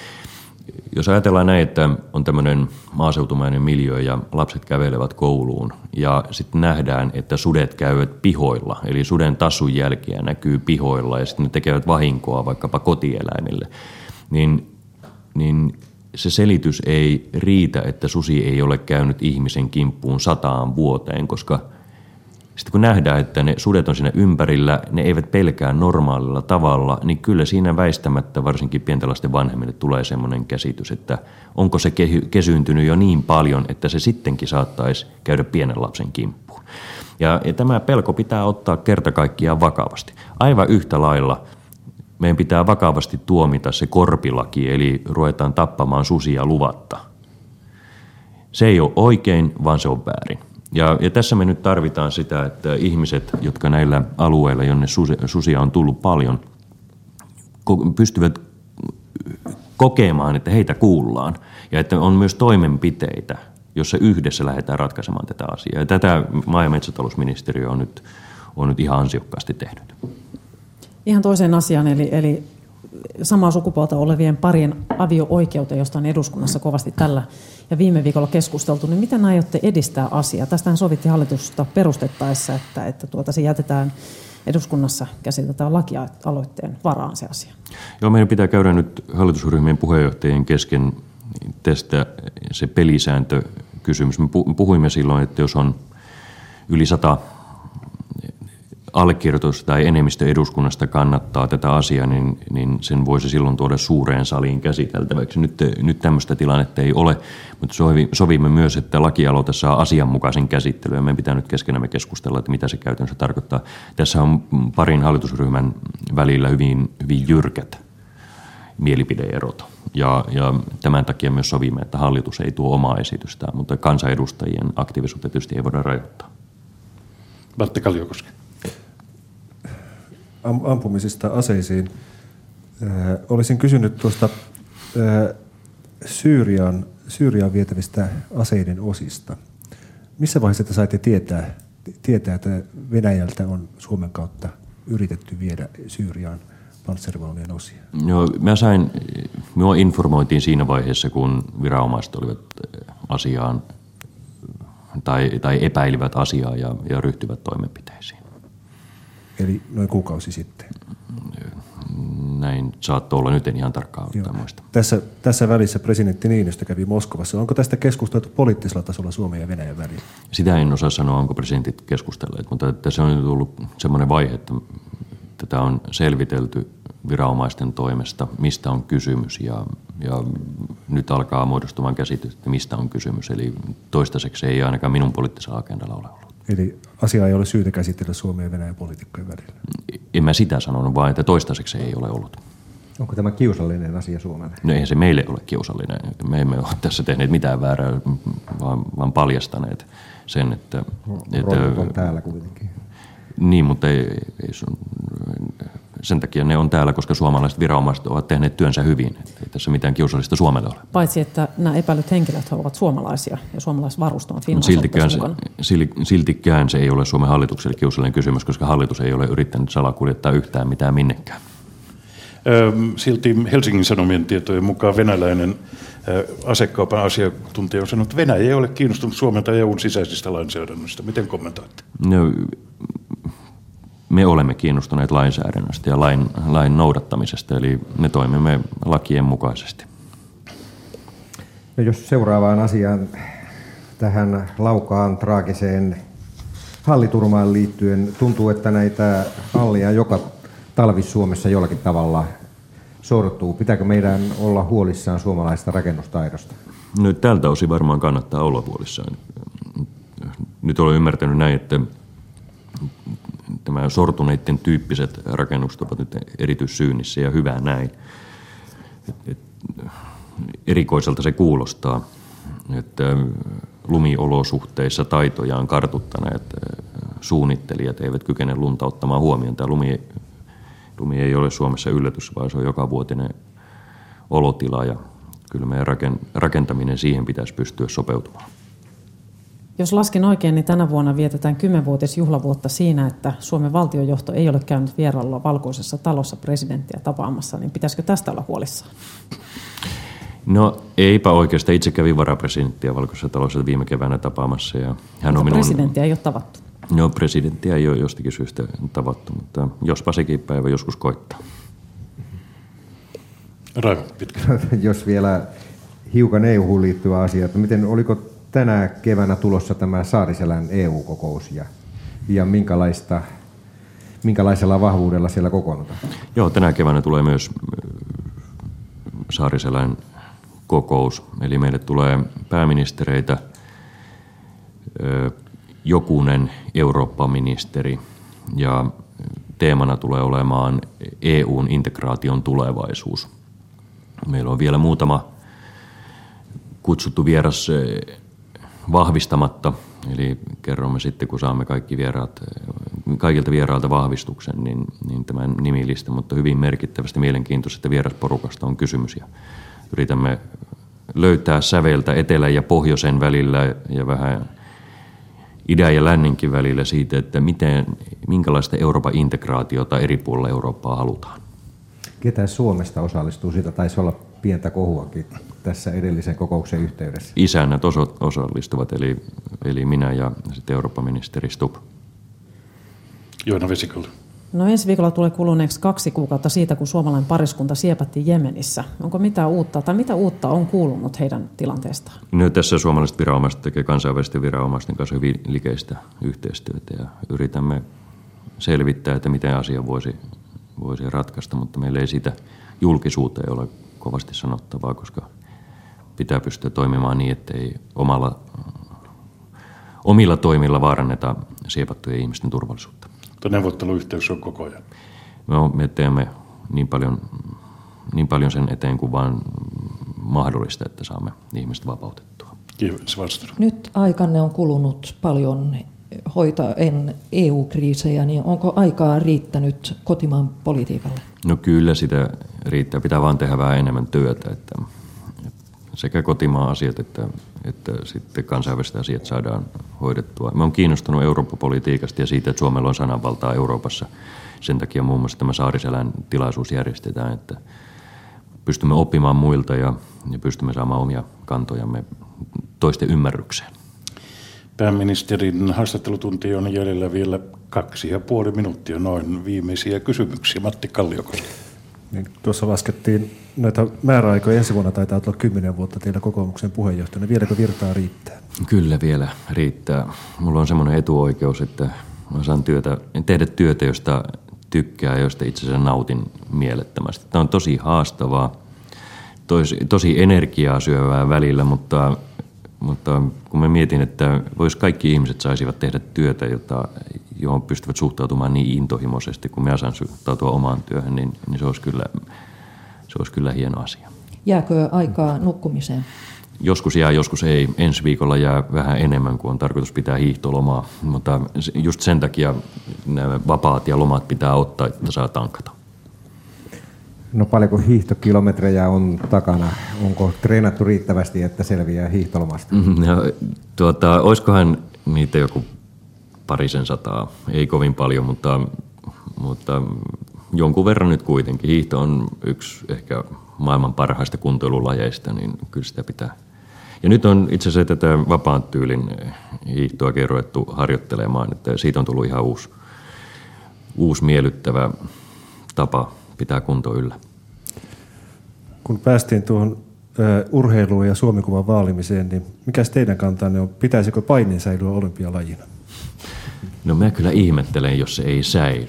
jos ajatellaan näin, että on tämmöinen maaseutumainen miljö ja lapset kävelevät kouluun ja sitten nähdään, että sudet käyvät pihoilla, eli suden tassun jälkiä näkyy pihoilla ja sitten ne tekevät vahinkoa vaikkapa kotieläimille, niin, niin se selitys ei riitä, että susi ei ole käynyt ihmisen kimppuun sataan vuoteen, koska – sitten kun nähdään, että ne sudet on siinä ympärillä, ne eivät pelkää normaalilla tavalla, niin kyllä siinä väistämättä varsinkin pienten lasten vanhemmille tulee semmoinen käsitys, että onko se kesyyntynyt jo niin paljon, että se sittenkin saattaisi käydä pienen lapsen kimppuun. Ja, ja tämä pelko pitää ottaa kerta kaikkiaan vakavasti. Aivan yhtä lailla meidän pitää vakavasti tuomita se korpilaki, eli ruvetaan tappamaan susia luvatta. Se ei ole oikein, vaan se on väärin. Ja, ja tässä me nyt tarvitaan sitä, että ihmiset, jotka näillä alueilla, jonne susia on tullut paljon, pystyvät kokemaan, että heitä kuullaan ja että on myös toimenpiteitä, jossa yhdessä lähdetään ratkaisemaan tätä asiaa. Ja tätä maa- ja metsätalousministeriö on nyt, on nyt ihan ansiokkaasti tehnyt. Ihan toiseen asiaan, eli, eli samaa sukupuolta olevien parien avio-oikeuteen, josta on eduskunnassa kovasti tällä ja viime viikolla keskusteltu, niin miten aiotte edistää asiaa? Tästähän sovittiin hallitusta perustettaessa, että, että tuota, se jätetään eduskunnassa käsiteltävän lakialoitteen varaan se asia. Joo, meidän pitää käydä nyt hallitusryhmien puheenjohtajien kesken tästä se pelisääntökysymys. Me puhuimme silloin, että jos on yli sata allekirjoitus tai enemmistö eduskunnasta kannattaa tätä asiaa, niin, niin sen voisi silloin tuoda suureen saliin käsiteltäväksi. Nyt, nyt tämmöistä tilannetta ei ole, mutta sovimme myös, että lakialoite saa asianmukaisen käsittelyn ja meidän pitää nyt keskenämme keskustella, että mitä se käytännössä tarkoittaa. Tässä on parin hallitusryhmän välillä hyvin, hyvin jyrkät mielipideerot. Ja, ja tämän takia myös sovimme, että hallitus ei tuo omaa esitystään, mutta kansanedustajien aktiivisuutta tietysti ei voida rajoittaa. Valtti Kalliokoski ampumisista aseisiin. Olisin kysynyt tuosta Syyrian, Syyrian vietävistä aseiden osista. Missä vaiheessa te saitte tietää, tietää, että Venäjältä on Suomen kautta yritetty viedä Syyriaan panssarivaunujen osia? No, mä sain, minua informoitiin siinä vaiheessa, kun viranomaiset olivat asiaan tai, tai epäilivät asiaa ja, ja ryhtyvät toimenpiteisiin. Eli noin kuukausi sitten? näin saattoi olla. Nyt en ihan tarkkaan muista. Tässä, tässä välissä presidentti Niinistö kävi Moskovassa. Onko tästä keskusteltu poliittisella tasolla Suomen ja Venäjän välillä? Sitä en osaa sanoa, onko presidentit keskustelleet, mutta se on tullut semmoinen vaihe, että tätä on selvitelty viranomaisten toimesta, mistä on kysymys ja, ja nyt alkaa muodostumaan käsitys, että mistä on kysymys. Eli toistaiseksi ei ainakaan minun poliittisella agendalla ole ollut. Eli asia ei ole syytä käsitellä Suomen ja Venäjän poliitikkojen välillä? En mä sitä sanonut, vaan että toistaiseksi ei ole ollut. Onko tämä kiusallinen asia Suomelle? No eihän se meille ole kiusallinen. Me emme ole tässä tehneet mitään väärää, vaan, vaan paljastaneet sen, että... että on täällä kuitenkin. Niin, mutta ei, ei sun, sen takia ne on täällä, koska suomalaiset viranomaiset ovat tehneet työnsä hyvin. Ei tässä mitään kiusallista Suomelle ole. Paitsi, että nämä epäilyt henkilöt ovat suomalaisia ja suomalaisvarustamat siltikään se, siltikään se ei ole Suomen hallitukselle kiusallinen kysymys, koska hallitus ei ole yrittänyt salakuljettaa yhtään mitään minnekään. Silti Helsingin Sanomien tietojen mukaan venäläinen asekaupan asiantuntija on sanonut, että Venäjä ei ole kiinnostunut Suomen tai EUn sisäisistä lainsäädännöistä. Miten kommentoitte? No, me olemme kiinnostuneet lainsäädännöstä ja lain, lain noudattamisesta, eli me toimimme lakien mukaisesti. No jos seuraavaan asiaan tähän laukaan traagiseen halliturmaan liittyen tuntuu, että näitä hallia joka talvi Suomessa jollakin tavalla sortuu. Pitääkö meidän olla huolissaan suomalaista rakennustaidosta? No, tältä osin varmaan kannattaa olla huolissaan. Nyt olen ymmärtänyt näin, että tämä sortuneiden tyyppiset rakennukset ovat nyt erityissyynnissä ja hyvää näin. Et, et, erikoiselta se kuulostaa, että lumiolosuhteissa taitojaan kartuttaneet suunnittelijat eivät kykene lunta ottamaan huomioon. Tämä lumi, lumi ei ole Suomessa yllätys, vaan se on joka vuotinen olotila ja kyllä meidän rakentaminen siihen pitäisi pystyä sopeutumaan. Jos lasken oikein, niin tänä vuonna vietetään kymmenvuotisjuhlavuotta siinä, että Suomen valtiojohto ei ole käynyt vierailla valkoisessa talossa presidenttiä tapaamassa, niin pitäisikö tästä olla huolissaan? No eipä oikeastaan. Itse kävin varapresidenttiä valkoisessa talossa viime keväänä tapaamassa. Ja hän on minun... presidenttiä ei ole tavattu? No presidenttiä ei ole jostakin syystä tavattu, mutta jospa sekin päivä joskus koittaa. Raivo, pitkä. *laughs* Jos vielä hiukan EU-hun liittyvä asia, että miten, oliko tänä keväänä tulossa tämä Saariselän EU-kokous ja, ja minkälaista, minkälaisella vahvuudella siellä kokoonnutaan? Joo, tänä keväänä tulee myös Saariselän kokous. Eli meille tulee pääministereitä, jokunen Eurooppa-ministeri ja teemana tulee olemaan EUn integraation tulevaisuus. Meillä on vielä muutama kutsuttu vieras vahvistamatta, eli kerromme sitten, kun saamme kaikki vieraat, kaikilta vierailta vahvistuksen, niin, niin tämän nimilistä, mutta hyvin merkittävästi mielenkiintoisesta vierasporukasta on kysymys. Ja yritämme löytää säveltä etelän ja pohjoisen välillä ja vähän idän ja länninkin välillä siitä, että miten, minkälaista Euroopan integraatiota eri puolilla Eurooppaa halutaan. Ketä Suomesta osallistuu? Siitä taisi olla pientä kohuakin tässä edellisen kokouksen yhteydessä. Isännät oso- osallistuvat, eli, eli minä ja sitten Euroopan ministeri Stubb. Joina Vesikolla. No ensi viikolla tulee kuluneeksi kaksi kuukautta siitä, kun suomalainen pariskunta siepatti Jemenissä. Onko mitä uutta, tai mitä uutta on kuulunut heidän tilanteestaan? No, tässä suomalaiset viranomaiset tekee kansainvälisten viranomaisten kanssa hyvin likeistä yhteistyötä ja yritämme selvittää, että miten asia voisi, voisi ratkaista, mutta meillä ei sitä julkisuuteen ole kovasti sanottavaa, koska pitää pystyä toimimaan niin, ettei omalla, omilla toimilla vaaranneta siepattujen ihmisten turvallisuutta. Mutta neuvotteluyhteys on koko ajan. No, me teemme niin paljon, niin paljon sen eteen kuin vaan mahdollista, että saamme ihmiset vapautettua. Kiitos, Nyt aikanne on kulunut paljon hoitaen EU-kriisejä, niin onko aikaa riittänyt kotimaan politiikalle? No kyllä sitä riittää. Pitää vaan tehdä vähän enemmän työtä, että sekä kotimaan asiat että, että sitten kansainväliset asiat saadaan hoidettua. Mä oon kiinnostunut Eurooppa-politiikasta ja siitä, että Suomella on sananvaltaa Euroopassa. Sen takia muun muassa tämä Saariselän tilaisuus järjestetään, että pystymme oppimaan muilta ja, ja pystymme saamaan omia kantojamme toisten ymmärrykseen. Pääministerin haastattelutunti on jäljellä vielä kaksi ja puoli minuuttia noin viimeisiä kysymyksiä. Matti Kalliokoski. Niin tuossa laskettiin näitä määräaikoja ensi vuonna taitaa olla kymmenen vuotta teillä kokoomuksen puheenjohtajana. Vieläkö virtaa riittää? Kyllä vielä riittää. Mulla on semmoinen etuoikeus, että mä saan työtä, tehdä työtä, josta tykkää, josta itse asiassa nautin mielettömästi. Tämä on tosi haastavaa, tosi, tosi energiaa syövää välillä, mutta, mutta kun mä mietin, että vois kaikki ihmiset saisivat tehdä työtä, jota, johon pystyvät suhtautumaan niin intohimoisesti kuin mä saan suhtautua omaan työhön, niin, niin se, olisi kyllä, se olisi kyllä hieno asia. Jääkö aikaa nukkumiseen? Joskus jää, joskus ei. Ensi viikolla jää vähän enemmän kuin on tarkoitus pitää hiihtolomaa, mutta just sen takia nämä vapaat ja lomat pitää ottaa, että saa tankata. No paljonko hiihtokilometrejä on takana? Onko treenattu riittävästi, että selviää hiihtolomasta? Ja, tuota, olisikohan niitä joku parisen sataa? Ei kovin paljon, mutta, mutta jonkun verran nyt kuitenkin. Hiihto on yksi ehkä maailman parhaista kuntoilulajeista, niin kyllä sitä pitää. Ja nyt on itse asiassa tätä vapaan tyylin hiihtoakin ruvettu harjoittelemaan, että siitä on tullut ihan uusi, uusi miellyttävä tapa pitää kunto yllä. Kun päästiin tuohon urheiluun ja Suomikuvan vaalimiseen, niin mikä teidän kantanne on? Pitäisikö painin säilyä olympialajina? No mä kyllä ihmettelen, jos se ei säily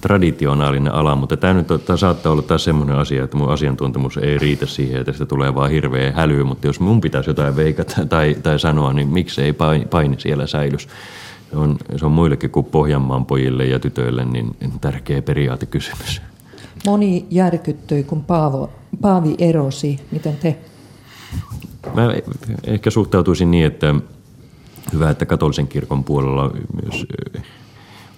traditionaalinen ala, mutta tämä nyt tämä saattaa olla taas semmoinen asia, että mun asiantuntemus ei riitä siihen, että tästä tulee vaan hirveä häly, mutta jos mun pitäisi jotain veikata tai, tai sanoa, niin miksi ei paini, paini siellä säilys? Se on, se on muillekin kuin Pohjanmaan pojille ja tytöille niin tärkeä periaatekysymys. Moni järkyttyi, kun Paavo, Paavi erosi. Miten te? Mä ehkä suhtautuisin niin, että hyvä, että katolisen kirkon puolella myös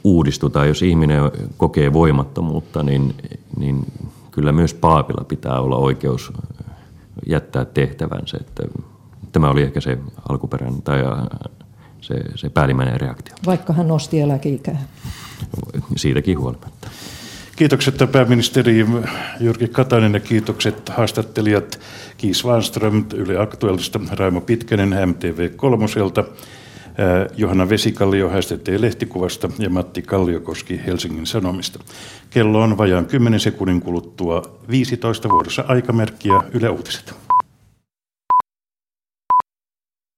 uudistutaan. Jos ihminen kokee voimattomuutta, niin, niin kyllä myös Paavilla pitää olla oikeus jättää tehtävänsä. Että tämä oli ehkä se alkuperäinen tai se, se päällimmäinen reaktio. Vaikka hän nosti eläkeikää. Siitäkin huolimatta. Kiitokset pääministeri Jyrki Katainen ja kiitokset haastattelijat Kiis Wanström Yle Aktuellista, Raimo Pitkänen MTV Kolmoselta, Johanna Vesikallio HSTT Lehtikuvasta ja Matti Kalliokoski Helsingin Sanomista. Kello on vajaan 10 sekunnin kuluttua 15 vuorossa aikamerkkiä Yle Uutiset.